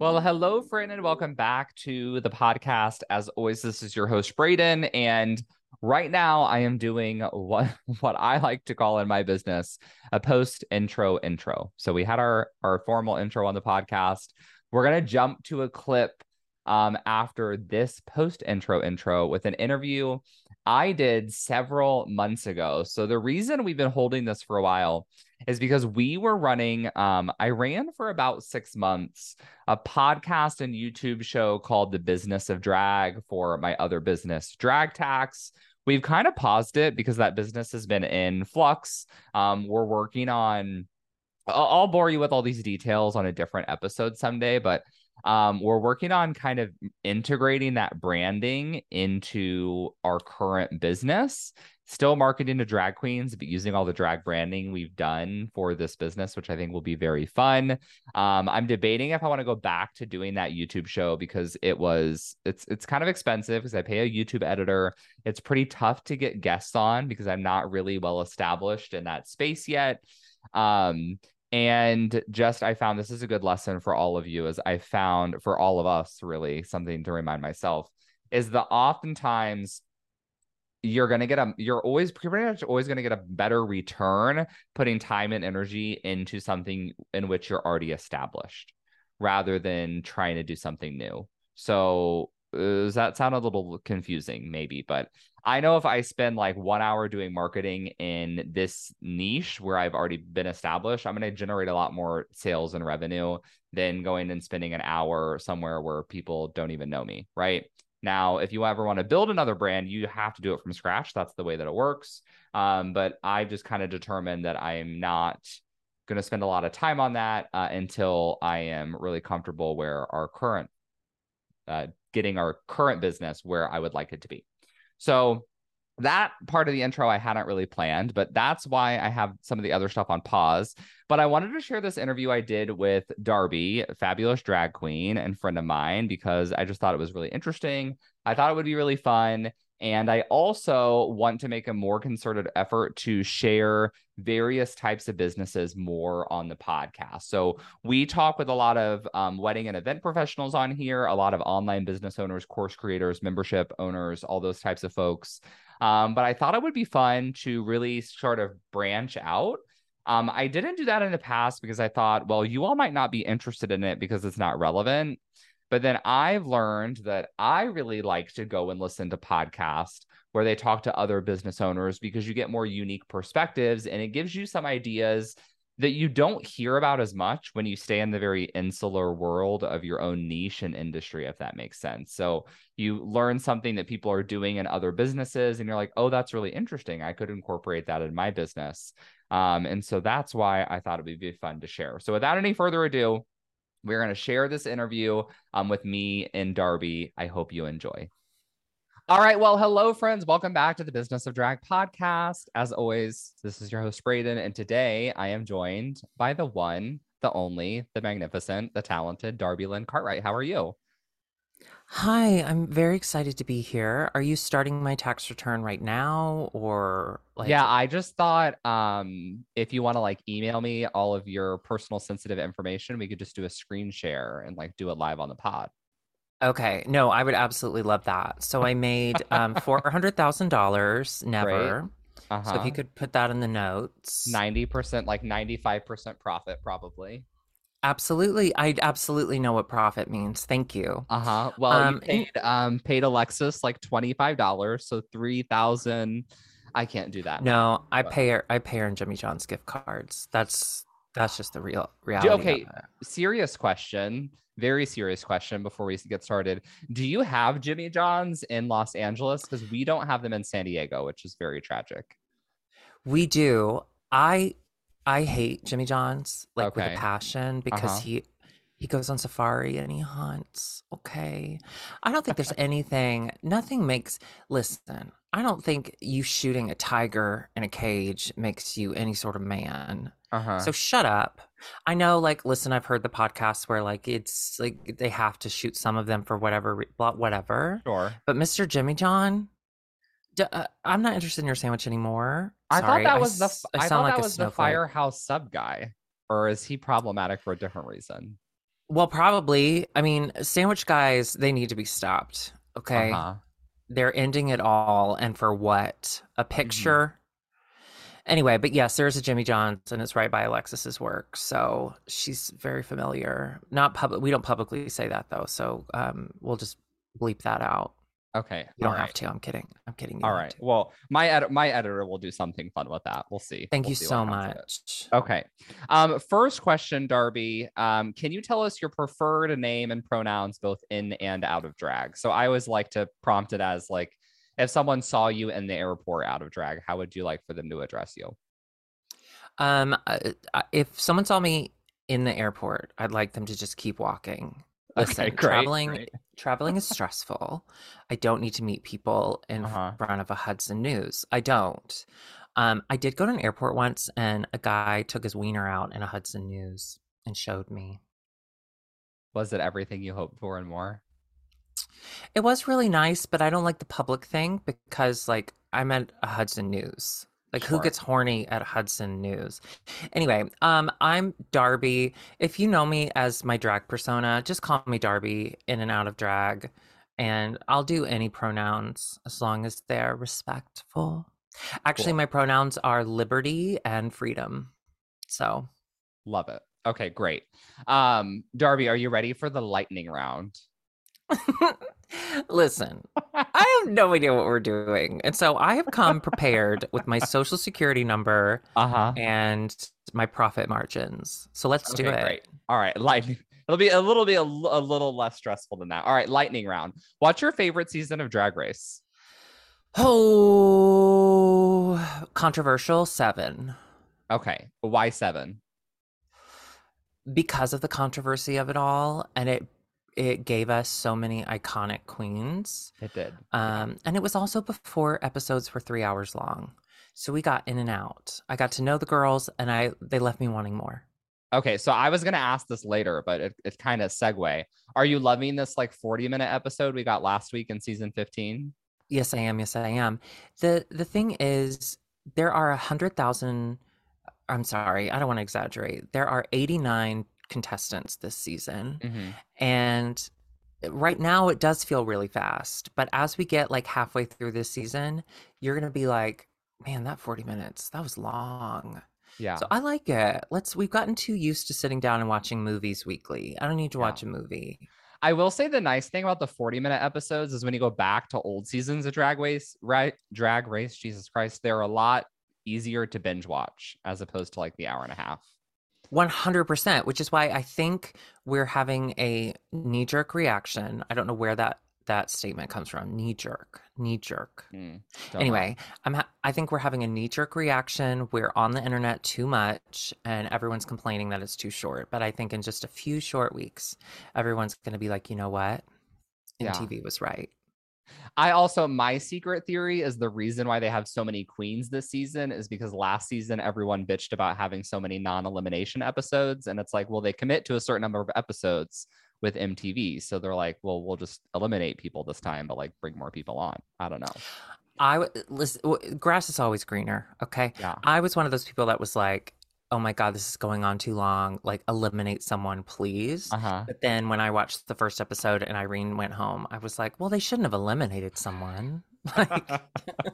Well, hello, friend, and welcome back to the podcast. As always, this is your host, Braden. And right now, I am doing what, what I like to call in my business a post intro intro. So we had our, our formal intro on the podcast. We're going to jump to a clip um, after this post intro intro with an interview I did several months ago. So the reason we've been holding this for a while is because we were running, um, I ran for about six months a podcast and YouTube show called The Business of Drag for my other business, Drag Tax. We've kind of paused it because that business has been in flux. Um, we're working on, I'll bore you with all these details on a different episode someday, but um, we're working on kind of integrating that branding into our current business still marketing to drag queens but using all the drag branding we've done for this business which i think will be very fun. Um, i'm debating if i want to go back to doing that youtube show because it was it's it's kind of expensive because i pay a youtube editor. It's pretty tough to get guests on because i'm not really well established in that space yet. Um, and just i found this is a good lesson for all of you as i found for all of us really something to remind myself is that oftentimes you're going to get a you're always pretty much always going to get a better return putting time and energy into something in which you're already established rather than trying to do something new. So uh, does that sound a little confusing maybe but i know if i spend like one hour doing marketing in this niche where i've already been established i'm going to generate a lot more sales and revenue than going and spending an hour somewhere where people don't even know me right now if you ever want to build another brand you have to do it from scratch that's the way that it works um, but i've just kind of determined that i'm not going to spend a lot of time on that uh, until i am really comfortable where our current uh, getting our current business where I would like it to be. So that part of the intro I hadn't really planned, but that's why I have some of the other stuff on pause. But I wanted to share this interview I did with Darby, fabulous drag queen and friend of mine, because I just thought it was really interesting. I thought it would be really fun. And I also want to make a more concerted effort to share various types of businesses more on the podcast. So we talk with a lot of um, wedding and event professionals on here, a lot of online business owners, course creators, membership owners, all those types of folks. Um, but I thought it would be fun to really sort of branch out. Um, I didn't do that in the past because I thought, well, you all might not be interested in it because it's not relevant. But then I've learned that I really like to go and listen to podcasts where they talk to other business owners because you get more unique perspectives and it gives you some ideas that you don't hear about as much when you stay in the very insular world of your own niche and industry, if that makes sense. So you learn something that people are doing in other businesses, and you're like, oh, that's really interesting. I could incorporate that in my business. Um, and so that's why I thought it would be fun to share. So without any further ado, we're going to share this interview um, with me and Darby. I hope you enjoy. All right. Well, hello, friends. Welcome back to the Business of Drag podcast. As always, this is your host, Braden. And today I am joined by the one, the only, the magnificent, the talented Darby Lynn Cartwright. How are you? Hi, I'm very excited to be here. Are you starting my tax return right now or like Yeah, I just thought um if you want to like email me all of your personal sensitive information, we could just do a screen share and like do it live on the pod. Okay. No, I would absolutely love that. So I made um $400,000 never. Uh-huh. So if you uh-huh. could put that in the notes. 90% like 95% profit probably. Absolutely. I absolutely know what profit means. Thank you. Uh-huh. Well, um, you paid um paid Alexis like $25, so 3000 I can't do that. No, I pay her I pay her in Jimmy John's gift cards. That's that's just the real reality. Okay, serious question. Very serious question before we get started. Do you have Jimmy John's in Los Angeles? Because we don't have them in San Diego, which is very tragic. We do. I I hate Jimmy John's like okay. with a passion because uh-huh. he He goes on safari and he hunts. Okay. I don't think there's anything, nothing makes, listen, I don't think you shooting a tiger in a cage makes you any sort of man. Uh-huh. So shut up. I know, like, listen, I've heard the podcasts where, like, it's like they have to shoot some of them for whatever, whatever. Sure. But Mr. Jimmy John, D- uh, I'm not interested in your sandwich anymore. Sorry, I thought that was I, the. I, I thought like that was the firehouse sub guy, or is he problematic for a different reason? Well, probably. I mean, sandwich guys, they need to be stopped. Okay. Uh-huh. They're ending it all. And for what? A mm-hmm. picture? Mm-hmm. Anyway, but yes, there's a Jimmy John's and it's right by Alexis's work. So she's very familiar. Not public. We don't publicly say that though. So um, we'll just bleep that out. Okay. You don't right. have to. I'm kidding. I'm kidding. All right. To. Well, my ed- my editor will do something fun with that. We'll see. Thank we'll you see so much. Okay. Um, first question, Darby. Um, can you tell us your preferred name and pronouns both in and out of drag? So I always like to prompt it as like, if someone saw you in the airport out of drag, how would you like for them to address you? Um, uh, uh if someone saw me in the airport, I'd like them to just keep walking. Listen, okay, great, traveling great. Traveling is stressful. I don't need to meet people in uh-huh. front of a Hudson News. I don't. Um, I did go to an airport once, and a guy took his wiener out in a Hudson News and showed me. Was it everything you hoped for and more? It was really nice, but I don't like the public thing because, like, I'm at a Hudson News. Like sure. who gets horny at Hudson News? Anyway, um, I'm Darby. If you know me as my drag persona, just call me Darby in and out of drag, and I'll do any pronouns as long as they're respectful. Actually, cool. my pronouns are liberty and freedom. So, love it. Okay, great. Um, Darby, are you ready for the lightning round? Listen, I have no idea what we're doing. And so I have come prepared with my social security number uh-huh. and my profit margins. So let's okay, do it. Great. All right, lightning. It'll be a little bit a, a little less stressful than that. All right, lightning round. What's your favorite season of Drag Race? Oh, controversial 7. Okay. Why 7? Because of the controversy of it all and it it gave us so many iconic queens. It did. Um. And it was also before episodes were three hours long. So we got in and out. I got to know the girls and I they left me wanting more. Okay, so I was gonna ask this later, but it, it's kind of segue. Are you loving this like 40 minute episode we got last week in season 15? Yes, I am. Yes, I am. The the thing is there are a hundred thousand I'm sorry, I don't want to exaggerate. There are 89 contestants this season. Mm-hmm. And right now it does feel really fast. But as we get like halfway through this season, you're going to be like, man, that 40 minutes, that was long. Yeah. So I like it. Let's, we've gotten too used to sitting down and watching movies weekly. I don't need to yeah. watch a movie. I will say the nice thing about the 40 minute episodes is when you go back to old seasons of Drag Race, right? Drag Race, Jesus Christ, they're a lot easier to binge watch as opposed to like the hour and a half. 100%, which is why I think we're having a knee jerk reaction. I don't know where that that statement comes from. Knee jerk, knee jerk. Mm, anyway. I'm ha- I think we're having a knee jerk reaction. We're on the internet too much and everyone's complaining that it's too short. But I think in just a few short weeks, everyone's going to be like, "You know what? MTV yeah. was right." I also my secret theory is the reason why they have so many queens this season is because last season everyone bitched about having so many non-elimination episodes and it's like well they commit to a certain number of episodes with MTV so they're like well we'll just eliminate people this time but like bring more people on. I don't know. I listen grass is always greener, okay? Yeah. I was one of those people that was like oh my god this is going on too long like eliminate someone please uh-huh. but then when i watched the first episode and irene went home i was like well they shouldn't have eliminated someone like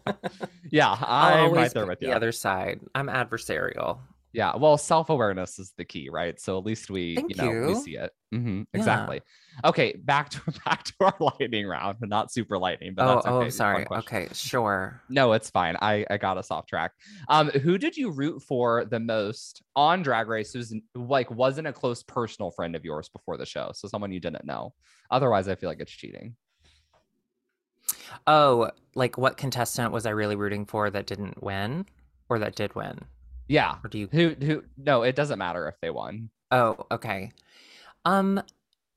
yeah i'm always right there with you. the other side i'm adversarial yeah. Well, self awareness is the key, right? So at least we, Thank you know, you. we see it. Mm-hmm, exactly. Yeah. Okay. Back to back to our lightning round. Not super lightning, but oh, okay. oh, sorry. Okay, sure. No, it's fine. I I got us off track. Um, who did you root for the most on Drag Race? Who's like wasn't a close personal friend of yours before the show? So someone you didn't know. Otherwise, I feel like it's cheating. Oh, like what contestant was I really rooting for that didn't win, or that did win? Yeah. Or do you who who no, it doesn't matter if they won. Oh, okay. Um,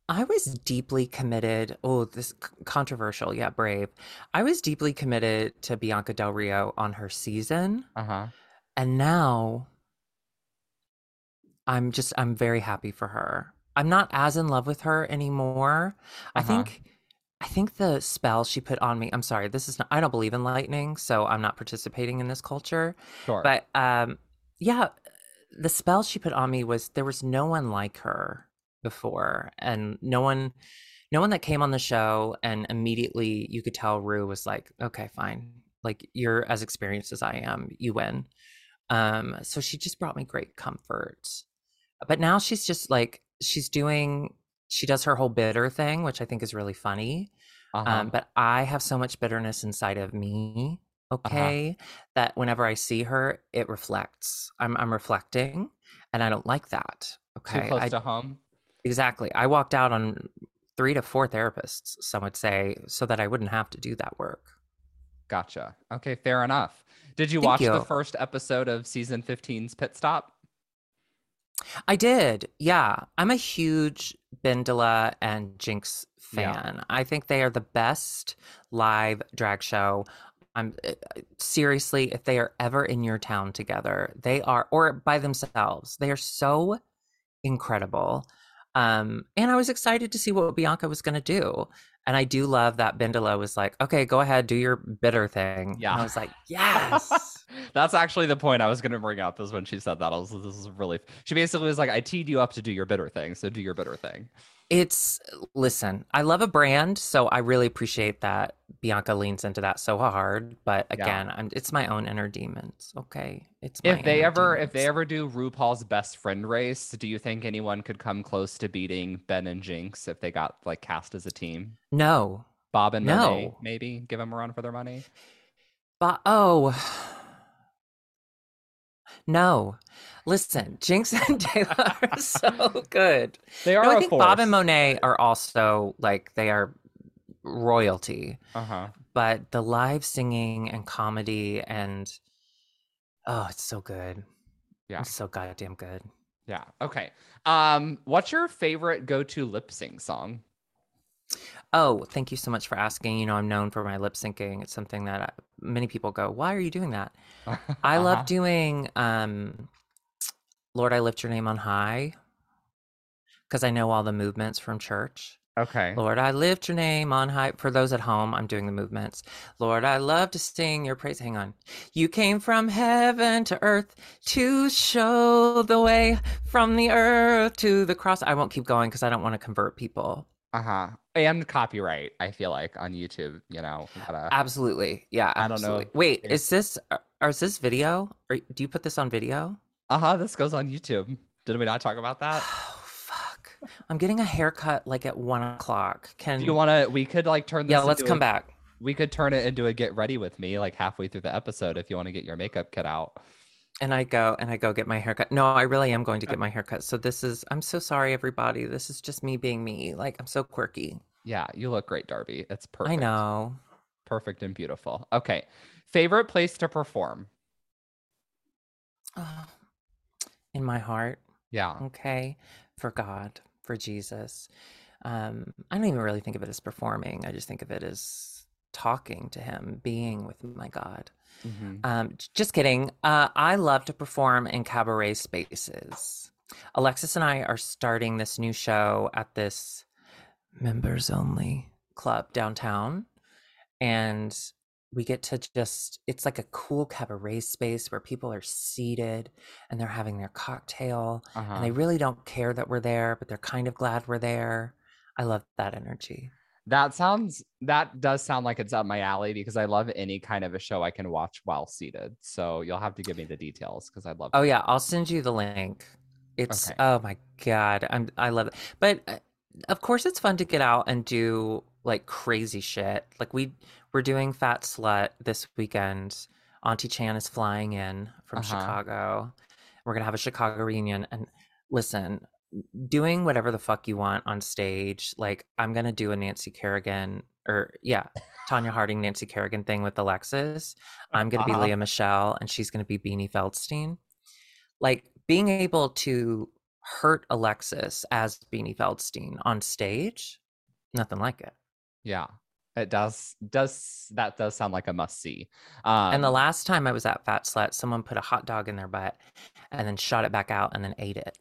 I was deeply committed. Oh, this controversial, yeah, brave. I was deeply committed to Bianca Del Rio on her season. Uh-huh. And now I'm just I'm very happy for her. I'm not as in love with her anymore. Uh-huh. I think I think the spell she put on me. I'm sorry, this is not I don't believe in lightning, so I'm not participating in this culture. Sure. But um yeah, the spell she put on me was there was no one like her before and no one no one that came on the show and immediately you could tell Ru was like, okay, fine. Like you're as experienced as I am. You win. Um, so she just brought me great comfort. But now she's just like she's doing she does her whole bitter thing, which I think is really funny. Uh-huh. Um, but I have so much bitterness inside of me. Okay, uh-huh. that whenever I see her, it reflects. I'm I'm reflecting and I don't like that. Okay. Too close I, to home. Exactly. I walked out on three to four therapists, some would say, so that I wouldn't have to do that work. Gotcha. Okay, fair enough. Did you Thank watch you. the first episode of season 15's Pit Stop? I did. Yeah. I'm a huge BenDeLa and Jinkx fan. Yeah. I think they are the best live drag show. I'm uh, seriously, if they are ever in your town together, they are, or by themselves, they are so incredible. Um, and I was excited to see what Bianca was going to do. And I do love that BenDeLa was like, okay, go ahead, do your bitter thing. Yeah. And I was like, yes. That's actually the point I was going to bring up is when she said that. I was, this is really, she basically was like, I teed you up to do your bitter thing. So do your bitter thing. It's listen, I love a brand, so I really appreciate that Bianca leans into that so hard. But again, yeah. I'm, it's my own inner demons. Okay, it's if they ever demons. if they ever do RuPaul's best friend race, do you think anyone could come close to beating Ben and Jinkx if they got like cast as a team? No, Bob and no. Monet, maybe give them a run for their money. But oh. No. Listen, Jinkx and Taylor are so good. They are. No, I think force. Bob and Monet are also like they are royalty. Uh-huh. But the live singing and comedy and oh, it's so good. Yeah. It's so goddamn good. Yeah. Okay. Um, what's your favorite go-to lip sync song? Oh, thank you so much for asking. You know, I'm known for my lip syncing. It's something that I, uh, many people go, "Why are you doing that?" I love uh-huh. doing um Lord, I lift your name on high because I know all the movements from church. Okay. Lord, I lift your name on high. For those at home, I'm doing the movements. Lord, I love to sing your praise. Hang on. You came from heaven to earth to show the way from the earth to the cross. I won't keep going because I don't want to convert people. Uh huh. And copyright, I feel like on YouTube, you know. Gotta... Absolutely. Yeah. Absolutely. I don't know. Wait, is this, or uh, is this video? Or do you put this on video? Uh huh. This goes on YouTube. Did we not talk about that? Oh fuck! I'm getting a haircut like at one o'clock. Can Do you want to? We could like turn. This yeah, let's come a, back. We could turn it into a get ready with me like halfway through the episode if you want to get your makeup cut out. And I go and I go get my haircut. No, I really am going to get my haircut. So this is. I'm so sorry, everybody. This is just me being me. Like I'm so quirky. Yeah, you look great, Darby. It's perfect. I know. Perfect and beautiful. Okay, favorite place to perform. Oh, in my heart. Yeah. Okay. For God, for Jesus. Um, I don't even really think of it as performing. I just think of it as talking to him, being with my God. Mm-hmm. Um, just kidding. Uh, I love to perform in cabaret spaces. Alexis and I are starting this new show at this members only club downtown. And we get to just it's like a cool cabaret space where people are seated and they're having their cocktail uh-huh. and they really don't care that we're there but they're kind of glad we're there i love that energy that sounds that does sound like it's up my alley because i love any kind of a show i can watch while seated so you'll have to give me the details because i'd love oh yeah i'll send you the link it's okay. oh my god i'm i love it but uh, of course it's fun to get out and do like crazy shit like we we're doing Fat Slut this weekend. Auntie Chan is flying in from uh-huh. Chicago. We're gonna have a Chicago reunion. And listen, doing whatever the fuck you want on stage, like I'm gonna do a Nancy Kerrigan or yeah, Tonya Harding, Nancy Kerrigan thing with Alexis. I'm gonna uh-huh. be Lea Michele and she's gonna be Beanie Feldstein. Like being able to hurt Alexis as Beanie Feldstein on stage, nothing like it. Yeah. It does does that does sound like a must see. Um, and the last time I was at Fat Slut, someone put a hot dog in their butt and then shot it back out and then ate it.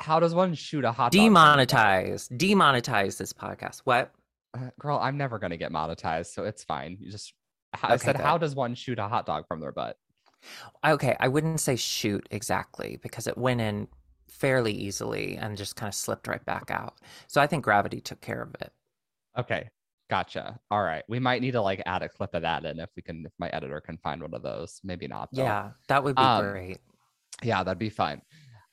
How does one shoot a hot dog? Demonetize. Demonetize this podcast. What? Uh, Girl, I'm never gonna get monetized, so it's fine. You just I Okay, said, good. how does one shoot a hot dog from their butt? Okay, I wouldn't say shoot exactly because it went in fairly easily and just kind of slipped right back out. So I think gravity took care of it. Okay, gotcha. All right, we might need to like add a clip of that in if we can, if my editor can find one of those. Maybe not. Though. Yeah, that would be Um, great. yeah, that'd be fun.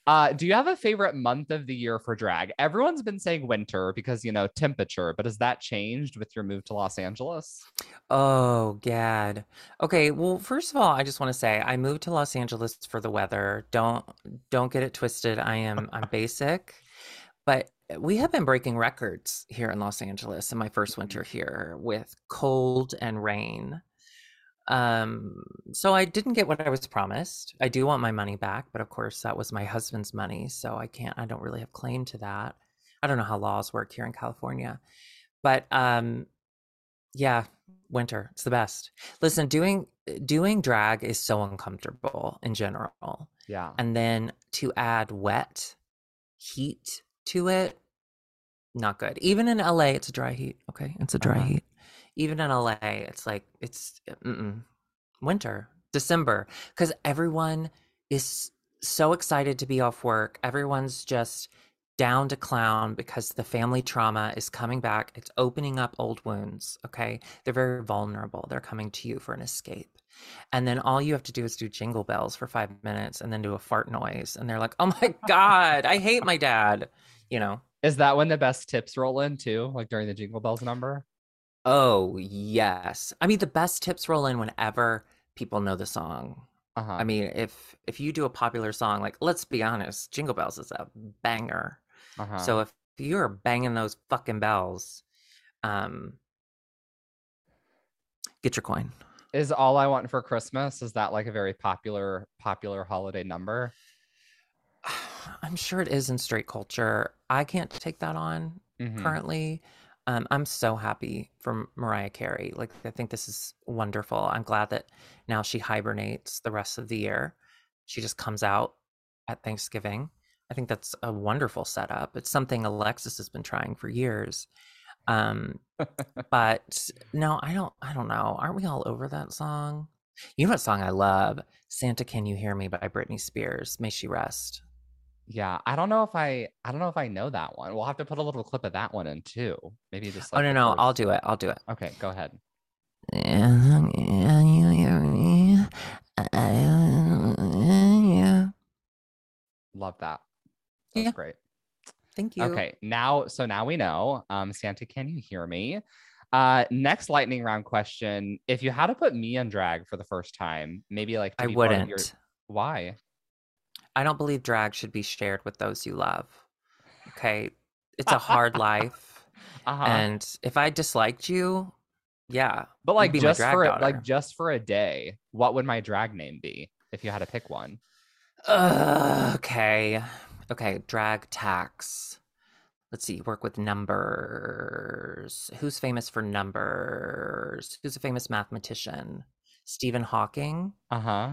Uh, do you have a favorite month of the year for drag? Everyone's been saying winter because you know temperature, but has that changed with your move to Los Angeles? Oh, gad. Okay, well, first of all, I just want to say I moved to Los Angeles for the weather. Don't don't get it twisted. I am I'm basic, but we have been breaking records here in Los Angeles in my first winter here with cold and rain. Um, so I didn't get what I was promised. I do want my money back, but of course that was my husband's money, so I can't I don't really have claim to that. I don't know how laws work here in California. But um yeah, winter. It's the best. Listen, doing doing drag is so uncomfortable in general. Yeah. And then to add wet heat to it, not good. Even in LA, it's a dry heat. Okay, it's a dry Uh-huh. heat. Even in LA, it's like it's uh, mm-mm. winter, December, because everyone is so excited to be off work. Everyone's just down to clown because the family trauma is coming back. It's opening up old wounds. Okay, they're very vulnerable. They're coming to you for an escape. And then all you have to do is do jingle bells for five minutes and then do a fart noise. And they're like, oh my God, I hate my dad. You know, Is that when the best tips roll in too? Like during the Jingle Bells number? Oh, yes. I mean, the best tips roll in whenever people know the song. Uh-huh. I mean, if if you do a popular song, like let's be honest, Jingle Bells is a banger. uh-huh. So if you're banging those fucking bells, um, get your coin. is all I want for Christmas is that like a very popular popular holiday number? I'm sure it is in straight culture. I can't take that on Mhm. currently. Um, I'm so happy for Mariah Carey. Like, I think this is wonderful. I'm glad that now she hibernates the rest of the year. She just comes out at Thanksgiving. I think that's a wonderful setup. It's something Alexis has been trying for years. Um, but no, I don't. I don't know. Aren't we all over that song? You know what song I love? "Santa Can You Hear Me" by Britney Spears. May she rest. Yeah, I don't know if I I don't know if I know that one. We'll have to put a little clip of that one in too. Maybe just like oh no, no, first- I'll do it. I'll do it. Okay, go ahead. Yeah. Love that. That's Yeah. great. Thank you. Okay, now so now we know. Um, Santa, can you hear me? Uh, next lightning round question: If you had to put me in drag for the first time, maybe like I be part of wouldn't. your- Why? I don't believe drag should be shared with those you love. Okay. It's a hard life. Uh-huh. And if I disliked you, yeah. but like just for a- daughter. like just for a day, what would my drag name be if you had to pick one? Ugh, okay. Okay. Drag tax. Let's see. Work with numbers. Who's famous for numbers? Who's a famous mathematician? Stephen Hawking. Uh huh.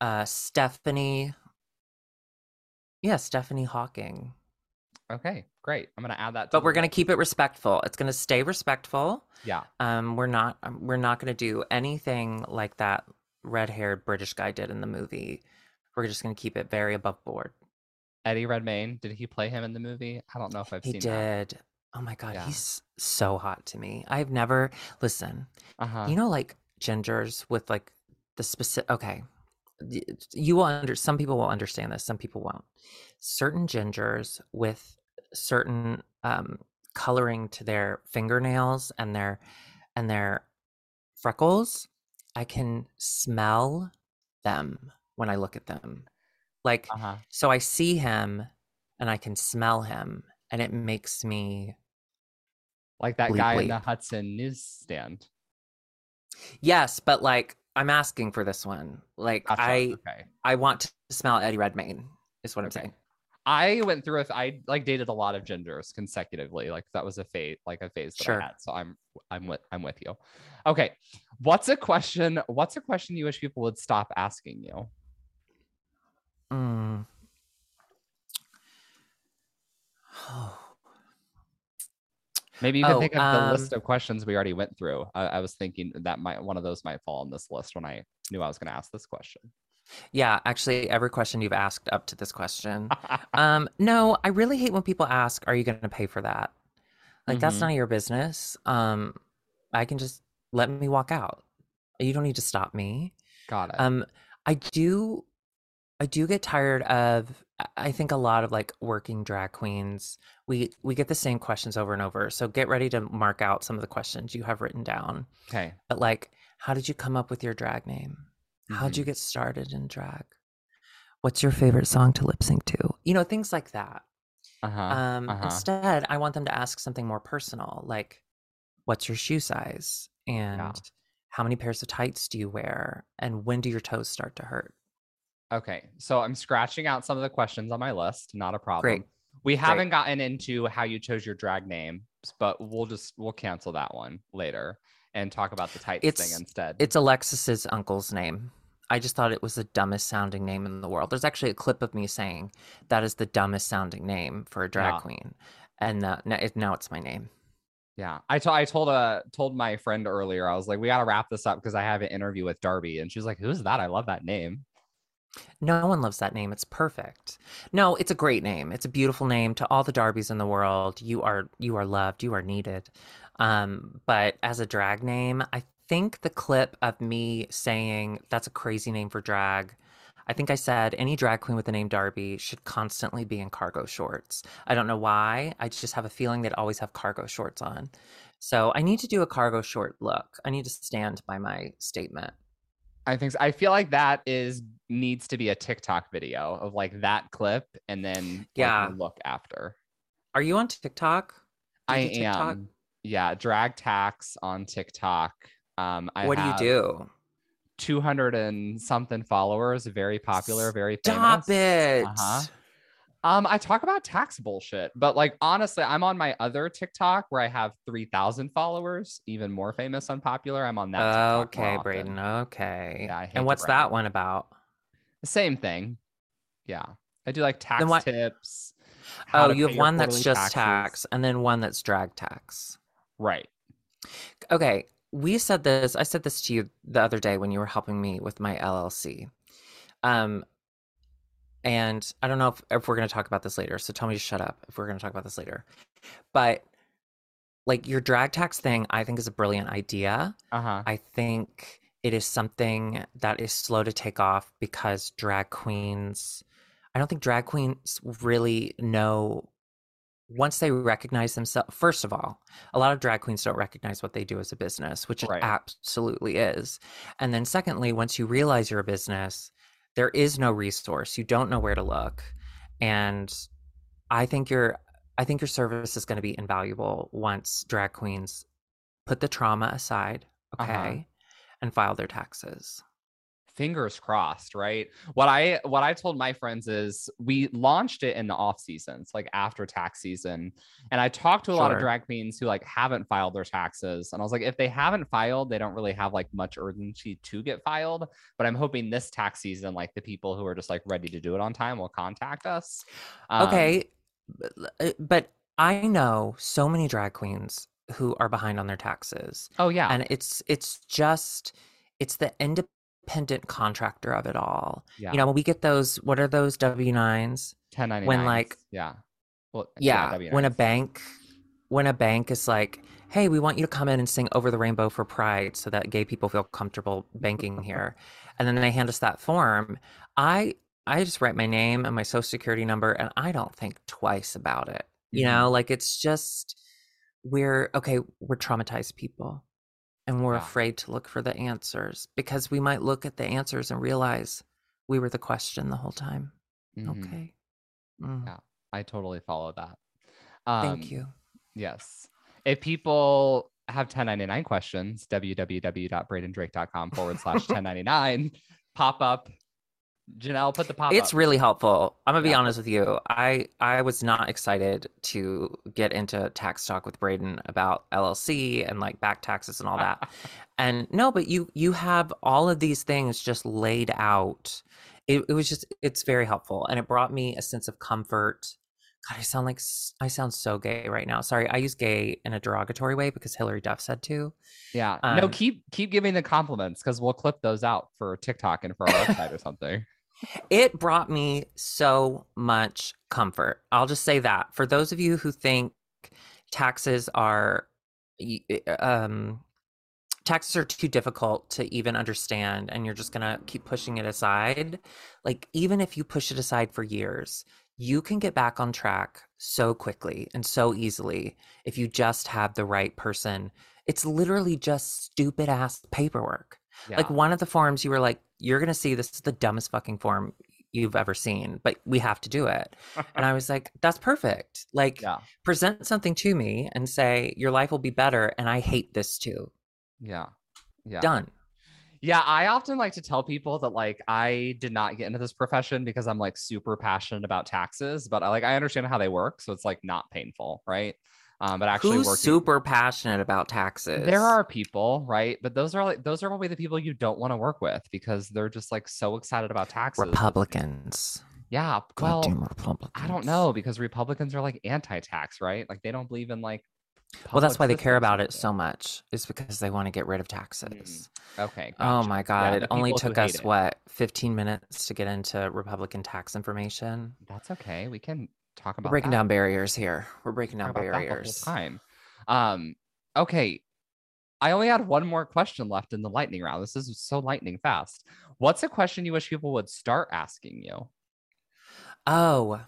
Uh, Stephanie. Yeah, Stephanie Hawking. Okay, great. I'm gonna add that. To But we're gonna keep it respectful. It's gonna stay respectful. Yeah. Um, we're not um, we're not gonna do anything like that red-haired British guy did in the movie. We're just gonna keep it very above board. Eddie Redmayne. Did he play him in the movie? I don't know if I've He seen that. did. Oh my god, Yeah. he's so hot to me. I've never listen. Uh huh. You know, like gingers with like the specific. Okay, you will under. Some people will understand this. Some people won't. Certain gingers with certain um, coloring to their fingernails and their and their freckles, I can smell them when I look at them. Like Uh huh. so, I see him and I can smell him, and it makes me Like that Bleep, guy in the bleep. Hudson newsstand. Yes, but like I'm asking for this one. Like Gotcha. I okay. I want to smell Eddie Redmayne. Is what I'm saying. I went through it. I like dated a lot of genders consecutively. Like that was a phase, like a phase that Sure. I had. So I'm, I'm with, I'm with you. Okay, what's a question? What's a question you wish people would stop asking you? Mm. Maybe you can Oh, think of the list um, of questions we already went through. I, I was thinking that might one of those might fall on this list when I knew I was going to ask this question. yeah, actually, every question you've asked up to this question. Um, no, I really hate when people ask, "Are you going to pay for that?" Like that's Mhm. none of your business. Um, I can just let me walk out. You don't need to stop me. Got it. Um, I do, I do get tired of. I- think a lot of like working drag queens, we we get the same questions over and over. So get ready to mark out some of the questions you have written down. okay. But like, how did you come up with your drag name? How'd you Mm-hmm. get started in drag? What's your favorite song to lip sync to? You know, things like that. Uh huh. Um, uh-huh. Instead, I want them to ask something more personal, like, "What's your shoe size?" and "How many pairs of tights do you wear?" and "When do your toes start to hurt?" Okay, so I'm scratching out some of the questions on my list. Not a problem. Great. We haven't gotten into how you chose your drag name, but we'll just we'll cancel that one later and talk about the tights It's- thing instead. It's Alexis's uncle's name. I just thought it was the dumbest sounding name in the world. There's actually a clip of me saying that is the dumbest sounding name for a drag Yeah. queen, and uh, now, it, now it's my name. yeah, I told I told uh told my friend earlier. I was like, we got to wrap this up because I have an interview with Darby, and she was like, "Who's that? I love that name." No one loves that name. It's perfect. No, it's a great name. It's a beautiful name to all the Darbies in the world. You are you are loved. You are needed. Um, but as a drag name, I think the clip of me saying that's a crazy name for drag. I think I said any drag queen with the name Darby should constantly be in cargo shorts. I don't know why. I just have a feeling they'd always have cargo shorts on. So I need to do a cargo short look. I need to stand by my statement. I think so. I feel like that is needs to be a TikTok video of like that clip, and then Yeah. the look after. Are you on TikTok? You I TikTok? am. Yeah, drag tax on TikTok. Um, I what do you do? 200 and something followers, very popular, very Stop famous. it. Uh-huh. Um, I talk about tax bullshit, but like honestly, I'm on my other TikTok where I have 3,000 followers, even more famous and popular. I'm on that. TikTok Okay. Braden. Okay. Yeah, and what's that one about? The same thing. Yeah, I do like tax what- tips. Oh, you have one that's just taxes. tax and then one that's drag tax. Right. Okay. We said this, I said this to you the other day when you were helping me with my LLC. Um, and I don't know if, if we're going to talk about this later. So tell me to shut up if we're going to talk about this later. But like your drag tax thing, I think is a brilliant idea. Uh huh. I think it is something that is slow to take off because drag queens, I don't think drag queens really know once they recognize themselves. First of all, a lot of drag queens don't recognize what they do as a business, which Right. it absolutely is. And then, secondly, once you realize you're a business, there is no resource. You don't know where to look. And I think your I think your service is going to be invaluable once drag queens put the trauma aside, okay, Uh-huh. and file their taxes. Fingers crossed right? What i what i told my friends is we launched it in the off seasons like after tax season and i talked to a lot of drag queens who like haven't filed their taxes and i was like if they haven't filed they don't really have like much urgency to get filed but i'm hoping this tax season like the people who are just like ready to do it on time will contact us. Um, okay, but, uh, but I know so many drag queens who are behind on their taxes. oh yeah. And it's it's just it's the independent contractor of it all. yeah You know, when we get those what are those W9s? 1099 like- yeah well Yeah, when a W9s. bank when a bank is like, "Hey, we want you to come in and sing over the rainbow for pride so that gay people feel comfortable banking here." and then they hand us that form, I I just write my name and my social security number and I don't think twice about it. You Mhm. know, like it's just we're okay, we're traumatized people and we're afraid to look for the answers because we might look at the answers and realize we were the question the whole time. Mhm. Okay. Mm, Yeah. I totally follow that. Um, Thank you. Yes. If people have 1099 questions, www.bradendrake.com forward slash 1099 pop up. Janelle, put the pop It's up. really helpful. I'm gonna be Yeah. honest with you. I I was not excited to get into tax talk with Braden about LLC and like back taxes and all that. and no, but you you have all of these things just laid out. It, it was just it's very helpful and it brought me a sense of comfort. God, I sound like I sound so gay right now. Sorry, I use gay in a derogatory way because Hilary Duff said to. yeah. no, um, keep keep giving the compliments because we'll clip those out for TikTok and for our website or something. It brought me so much comfort. I'll just say that. For those of you who think taxes are um taxes are too difficult to even understand and you're just going to keep pushing it aside, like even if you push it aside for years, you can get back on track so quickly and so easily if you just have the right person. It's literally just stupid ass paperwork. Yeah. Like one of the forms, you were like, "You're gonna see this is the dumbest fucking form you've ever seen, but we have to do it." And I was like, "That's perfect. Like, yeah. present something to me and say your life will be better." And I hate this too. Yeah. Yeah. Done. Yeah, I often like to tell people that like I did not get into this profession because I'm like super passionate about taxes, but I like I understand how they work, so it's like not painful, right? Um, but actually Who's working super passionate about taxes? there are people, right? But those are like those are probably the people you don't want to work with because they're just like so excited about taxes. Republicans. Yeah. Well, Republicans. I don't know because Republicans are like anti-tax, right? Like they don't believe in like Well, that's why they care about it so much. Is because they want to get rid of taxes. anything. Okay. Oh my god! the it only took us it. what 15 minutes to get into Republican tax information. That's okay. We can talk We're about breaking that. down barriers here. We're breaking down talk about that the whole barriers. time. Um, okay. I only had one more question left in the lightning round. This is so lightning fast. What's a question you wish people would start asking you? Oh.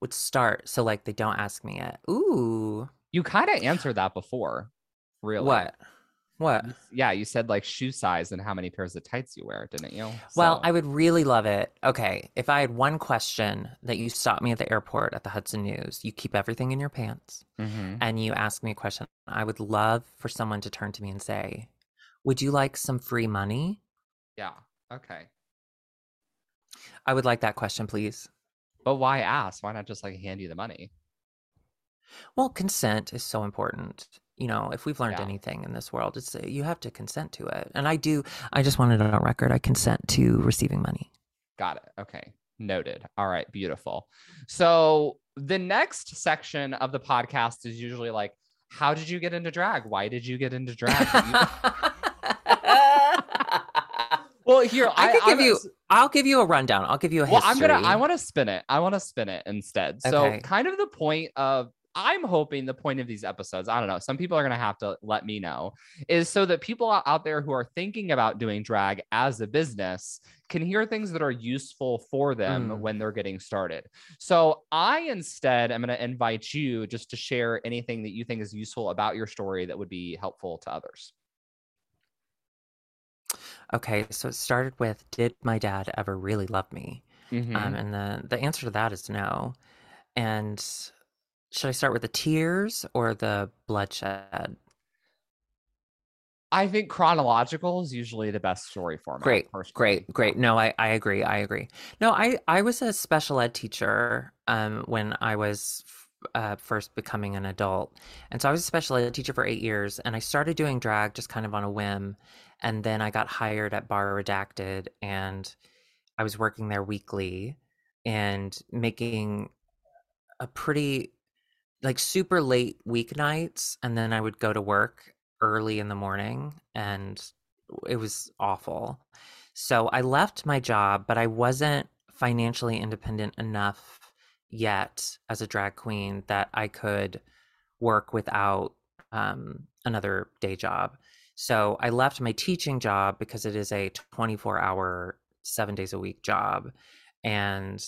Would start so like they don't ask me it. Ooh. You kind of answered that before, really. What? What? Yeah, you said like shoe size and how many pairs of tights you wear, didn't you? Well, I would really love it. Okay, if I had one question that you stop me at the airport at the Hudson News, you keep everything in your pants, Mhm. and you ask me a question, I would love for someone to turn to me and say, Would you like some free money? yeah. Okay. I would like that question, please. But why ask? Why not just like hand you the money? Well, consent is so important. You know, if we've learned Yeah. anything in this world, it's uh, you have to consent to it. And I do. I just wanted it on record. I consent to receiving money. Got it. Okay. Noted. All right. Beautiful. So the next section of the podcast is usually like, how did you get into drag? Why did you get into drag? well, here I could give I'm- you. I'll give you a rundown. I'll give you a Well, history. I'm gonna. I want to spin it. I want to spin it instead. So, Okay. kind of the point of. I'm hoping the point of these episodes, I don't know, some people are going to have to let me know, is so that people out- there who are thinking about doing drag as a business can hear things that are useful for them Mm. when they're getting started. So, I instead am going to invite you just to share anything that you think is useful about your story that would be helpful to others. Okay, so it started with Did my dad ever really love me? Mhm. Um, and the, the answer to that is no. And should I start with the tears or the bloodshed? I think chronological is usually the best story format. Great, personally. Great, great. No, I, I agree. I agree. No, I, I was a special ed teacher um, when I was uh, first becoming an adult. And so I was a special ed teacher for eight years and I started doing drag just kind of on a whim. And then I got hired at Bar Redacted and I was working there weekly and making a pretty like super late weeknights and then I would go to work early in the morning and it was awful. So I left my job, but I wasn't financially independent enough yet as a drag queen that I could work without um, another day job. So I left my teaching job because it is a 24 hour, seven days a week job. And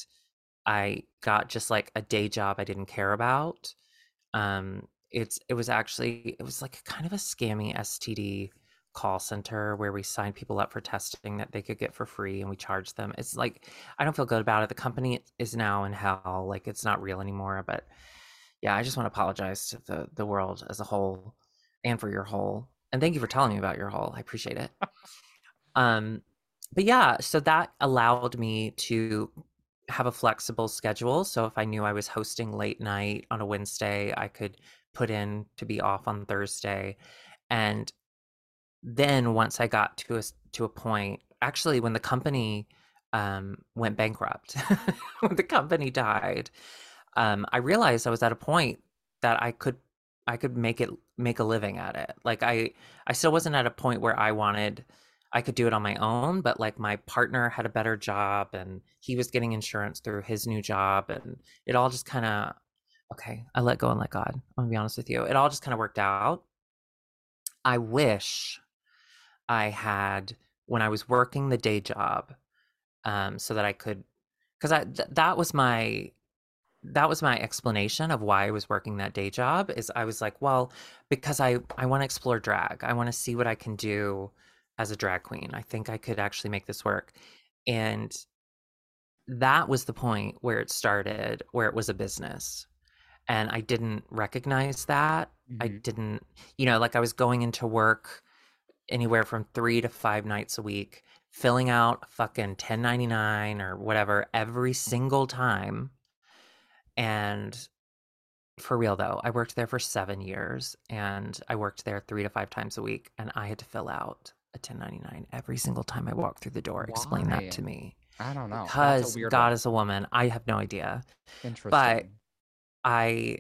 I got just like a day job I didn't care about. Um, it's it was actually it was like kind of a scammy STD call center where we signed people up for testing that they could get for free and we charged them. It's like I don't feel good about it. The company is now in hell. Like it's not real anymore, but yeah, I just want to apologize to the the world as a whole and for your whole. And thank you for telling me about your whole. I appreciate it. um but yeah, so that allowed me to have a flexible schedule. So if I knew I was hosting late night on a Wednesday, I could put in to be off on Thursday. And then once I got to a to a point, actually when the company um, went bankrupt, when the company died, um, I realized I was at a point that I could I could make it make a living at it. Like I I still wasn't at a point where I wanted I could do it on my own, but like my partner had a better job and he was getting insurance through his new job and it all just kind of okay, I let go and let God. I'm gonna be honest with you. It all just kind of worked out. I wish I had when I was working the day job, um, so that I could, because I th- that was my that was my explanation of why I was working that day job. Is I was like, well, because I I want to explore drag. I want to see what I can do as a drag queen. I think I could actually make this work, and that was the point where it started, where it was a business and I didn't recognize that. Mm-hmm. I didn't, you know, like I was going into work anywhere from three to five nights a week, filling out fucking 1099 or whatever every single time. And for real though, I worked there for seven years and I worked there three to five times a week and I had to fill out a 1099 every single time I walk through the door. Why? Explain that to me. I don't know. Because God one. is a woman. I have no idea. Interesting. But I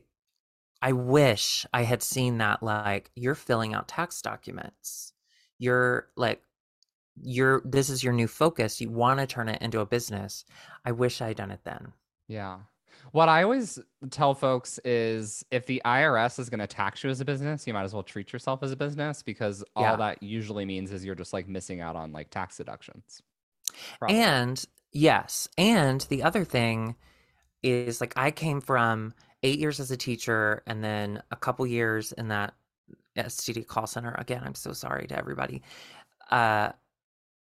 I wish I had seen that like you're filling out tax documents. You're like you're this is your new focus. You want to turn it into a business. I wish I had done it then. Yeah. What I always tell folks is if the IRS is going to tax you as a business, you might as well treat yourself as a business because all that usually means is you're just like missing out on like tax deductions. Probably. And yes, and the other thing is like I came from eight years as a teacher and then a couple years in that STD call center. Again, I'm so sorry to everybody. Uh,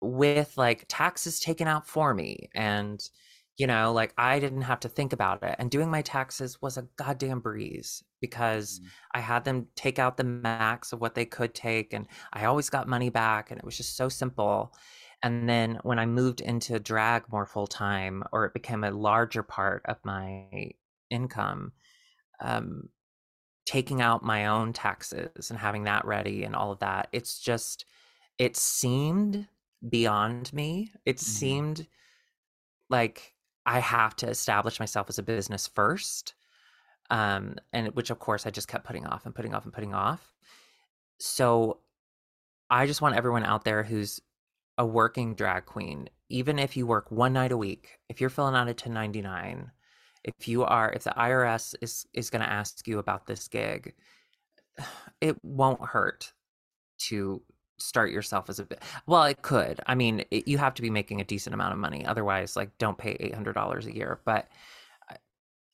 with like taxes taken out for me and you know like i didn't have to think about it and doing my taxes was a goddamn breeze because mm. i had them take out the max of what they could take and i always got money back and it was just so simple and then when i moved into drag more full time or it became a larger part of my income um, taking out my own taxes and having that ready and all of that. It's just, it seemed beyond me. It mm-hmm. seemed like I have to establish myself as a business first. Um, and which of course I just kept putting off and putting off and putting off. So I just want everyone out there who's a working drag queen, even if you work one night a week, if you're filling out a 1099, if you are if the IRS is is going to ask you about this gig, it won't hurt to start yourself as a bit well it could i mean it, you have to be making a decent amount of money otherwise like don't pay $800 a year but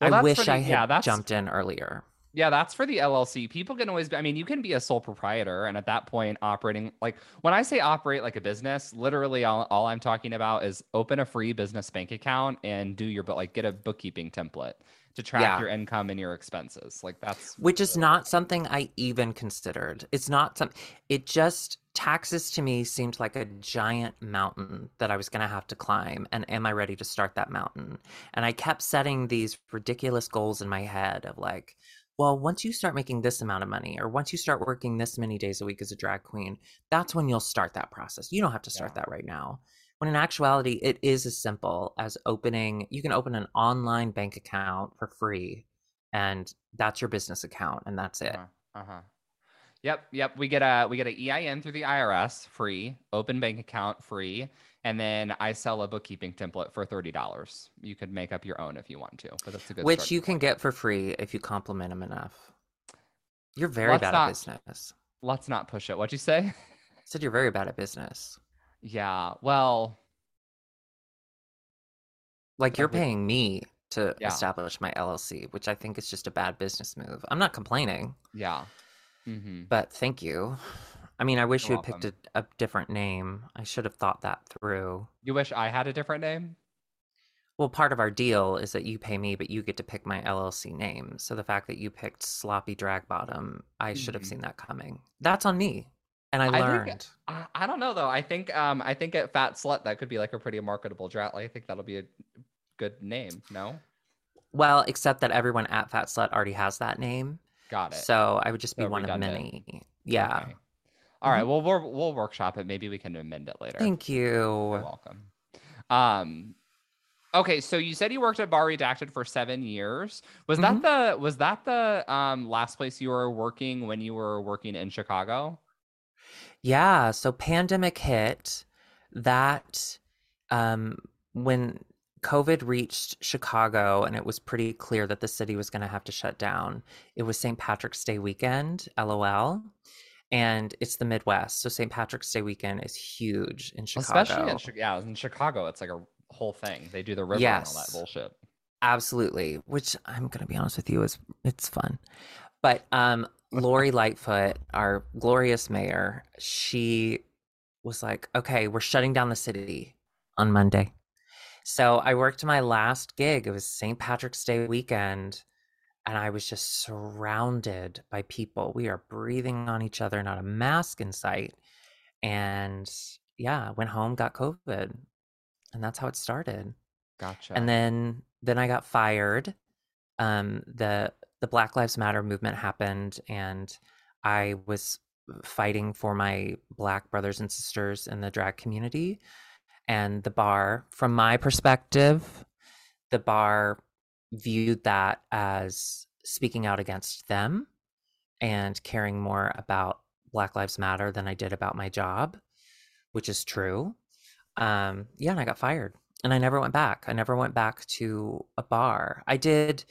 well, i wish the, i had yeah, jumped in earlier yeah, that's for the LLC. People can always be, I mean, you can be a sole proprietor and at that point operating like when I say operate like a business, literally all, all I'm talking about is open a free business bank account and do your but like get a bookkeeping template to track yeah. your income and your expenses. Like that's which is not something I even considered. It's not some it just taxes to me seemed like a giant mountain that I was going to have to climb and am I ready to start that mountain? And I kept setting these ridiculous goals in my head of like well, once you start making this amount of money, or once you start working this many days a week as a drag queen, that's when you'll start that process. You don't have to start yeah. that right now. When in actuality, it is as simple as opening, you can open an online bank account for free, and that's your business account, and that's it. Uh huh. Yep, yep. We get a we get an EIN through the IRS free, open bank account free, and then I sell a bookkeeping template for thirty dollars. You could make up your own if you want to, but that's a good. Which you can point. get for free if you compliment them enough. You're very let's bad not, at business. Let's not push it. What'd you say? I said you're very bad at business. Yeah. Well, like you're paying me to yeah. establish my LLC, which I think is just a bad business move. I'm not complaining. Yeah. Mm-hmm. But thank you. I mean, I wish You're you had picked a, a, different name. I should have thought that through. You wish I had a different name? well, part of our deal is that you pay me, but you get to pick my LLC name. So the fact that you picked sloppy drag bottom, I should have Mhm. seen that coming. That's on me. And I I think- learned. I, I don't know though. I think um I think at Fat Slut that could be like a pretty marketable drat. I think that'll be a good name. No, Well, except that everyone at Fat Slut already has that name. got it. So I would just be So one redundant. of many. Yeah. Okay. All right. Well, we'll we'll workshop it. Maybe we can amend it later. Thank you. You're welcome. Um. Okay, so you said you worked at Bar Redacted for seven years. Was Mhm. that the was that the um last place you were working when you were working in Chicago? Yeah. So pandemic hit that um when COVID reached Chicago and it was pretty clear that the city was going to have to shut down. It was St. Patrick's Day weekend, LOL. And it's the Midwest. So St. Patrick's Day weekend is huge in Chicago. Especially in yeah, in Chicago, it's like a whole thing. They do the river and all that bullshit. Absolutely, which I'm gonna be honest with you is it's fun. But um Lori Lightfoot, our glorious mayor, she was like, "Okay, we're shutting down the city on Monday." So I worked my last gig. It was St. Patrick's Day weekend, and I was just surrounded by people. We are breathing on each other, not a mask in sight. And yeah, went home, got COVID, and that's how it started Gotcha. and then then I got fired. Um, the the Black Lives Matter movement happened, and I was fighting for my Black brothers and sisters in the drag community. And the bar, from my perspective, the bar viewed that as speaking out against them and caring more about Black Lives Matter than I did about my job, which is true. Um, yeah, and I got fired and I never went back. I never went back to a bar. I did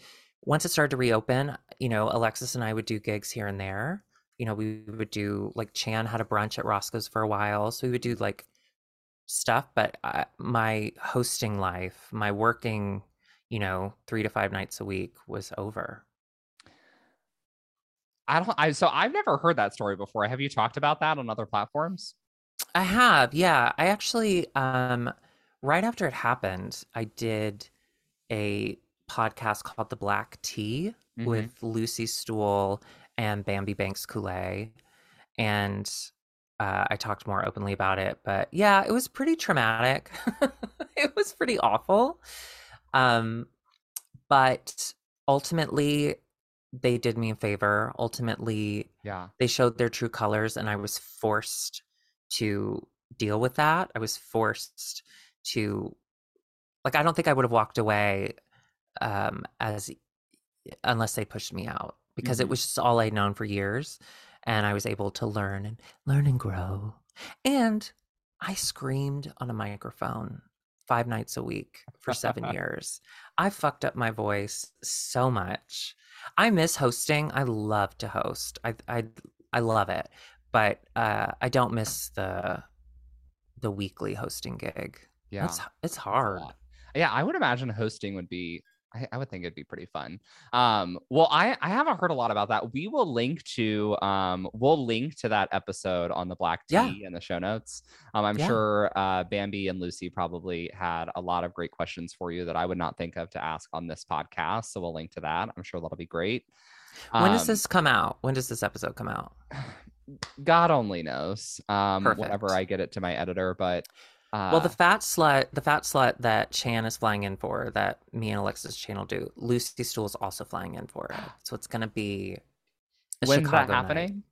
once it started to reopen, you know, Alexis and I would do gigs here and there. You know, we would do like Chan had a brunch at Roscoe's for a while, so we would do like stuff, but I, my hosting life, my working, you know, 3 to 5 nights a week was over. I don't. I so I've never heard that story before. Have you talked about that on other platforms? I have, yeah. I actually, um, right after it happened, I did a podcast called The Black Tea Mhm. with Lucy Stool and Bambi Banks Coulee. And uh, I talked more openly about it. But yeah, it was pretty traumatic. it was pretty awful. Um, but ultimately, they did me a favor. Ultimately, Yeah. they showed their true colors and i was forced to deal with that i was forced to like i don't think i would have walked away um as unless they pushed me out because it Mhm. was just all i'd known for years and i was able to learn and learn and grow and i screamed on a microphone five nights a week for seven years i fucked up my voice so much I miss hosting. I love to host. I I I love it, but uh, I don't miss the the weekly hosting gig. Yeah. it's it's hard. Yeah, I would imagine hosting would be. I, I would think it'd be pretty fun. Um, well, I I haven't heard a lot about that. We will link to um, we'll link to that episode on the Black Tea Yeah. in the show notes. Um, I'm Yeah. sure uh, Bambi and Lucy probably had a lot of great questions for you that I would not think of to ask on this podcast. So we'll link to that. I'm sure that'll be great. When does Um, this come out? When does this episode come out? God only knows. Um, whenever I get it to my editor, but uh, well, the fat slut, the fat slut that Chan is flying in for, that me and Alexis channel do. Lucy Stool is also flying in for it, so it's gonna be. when's Chicago that night. happening?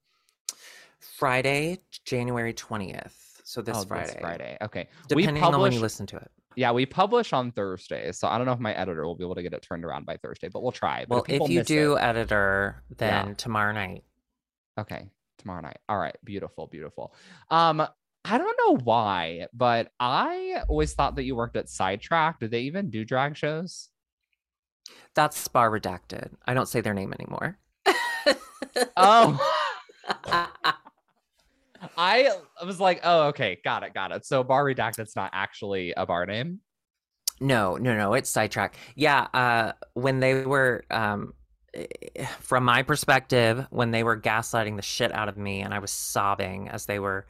Friday, January twentieth. So this oh, Friday. This Friday. Okay. Depending we on when publish, you listen to it. Yeah, we publish on Thursday, so I don't know if my editor will be able to get it turned around by Thursday, but we'll try. But Well, people if you do it- editor, Yeah. then tomorrow night. okay, tomorrow night. All right, beautiful, beautiful. Um, I don't know why, but I always thought that you worked at Sidetrack. Do they even do drag shows? That's bar redacted. I don't say their name anymore. Oh, I was like, oh, okay, got it, got it. So Bar Redacted's not actually a bar name. no, no, no. It's sidetrack. Yeah. Uh, when they were, um, from my perspective, when they were gaslighting the shit out of me and I was sobbing as they were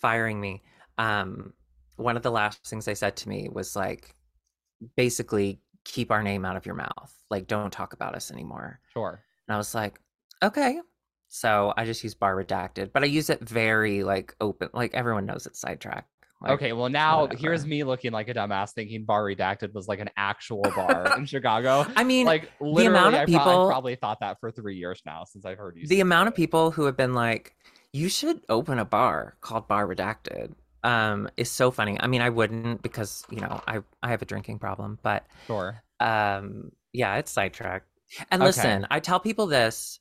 firing me, um, one of the last things they said to me was like, basically keep our name out of your mouth. Like, don't talk about us anymore. Sure. And I was like, okay. So I just use bar redacted, but I use it very like open. Like everyone knows it's sidetrack. Like, okay, well now whatever. here's me looking like a dumbass thinking Bar Redacted was like an actual bar in Chicago. I mean, Like literally, amount of I, pro- I people- probably thought that for three years now since I've heard you. the amount it. of people who have been like, you should open a bar called Bar Redacted um, is so funny. I mean, I wouldn't because, you know, I, I have a drinking problem, but Sure. um yeah it's sidetracked and Okay. listen i tell people this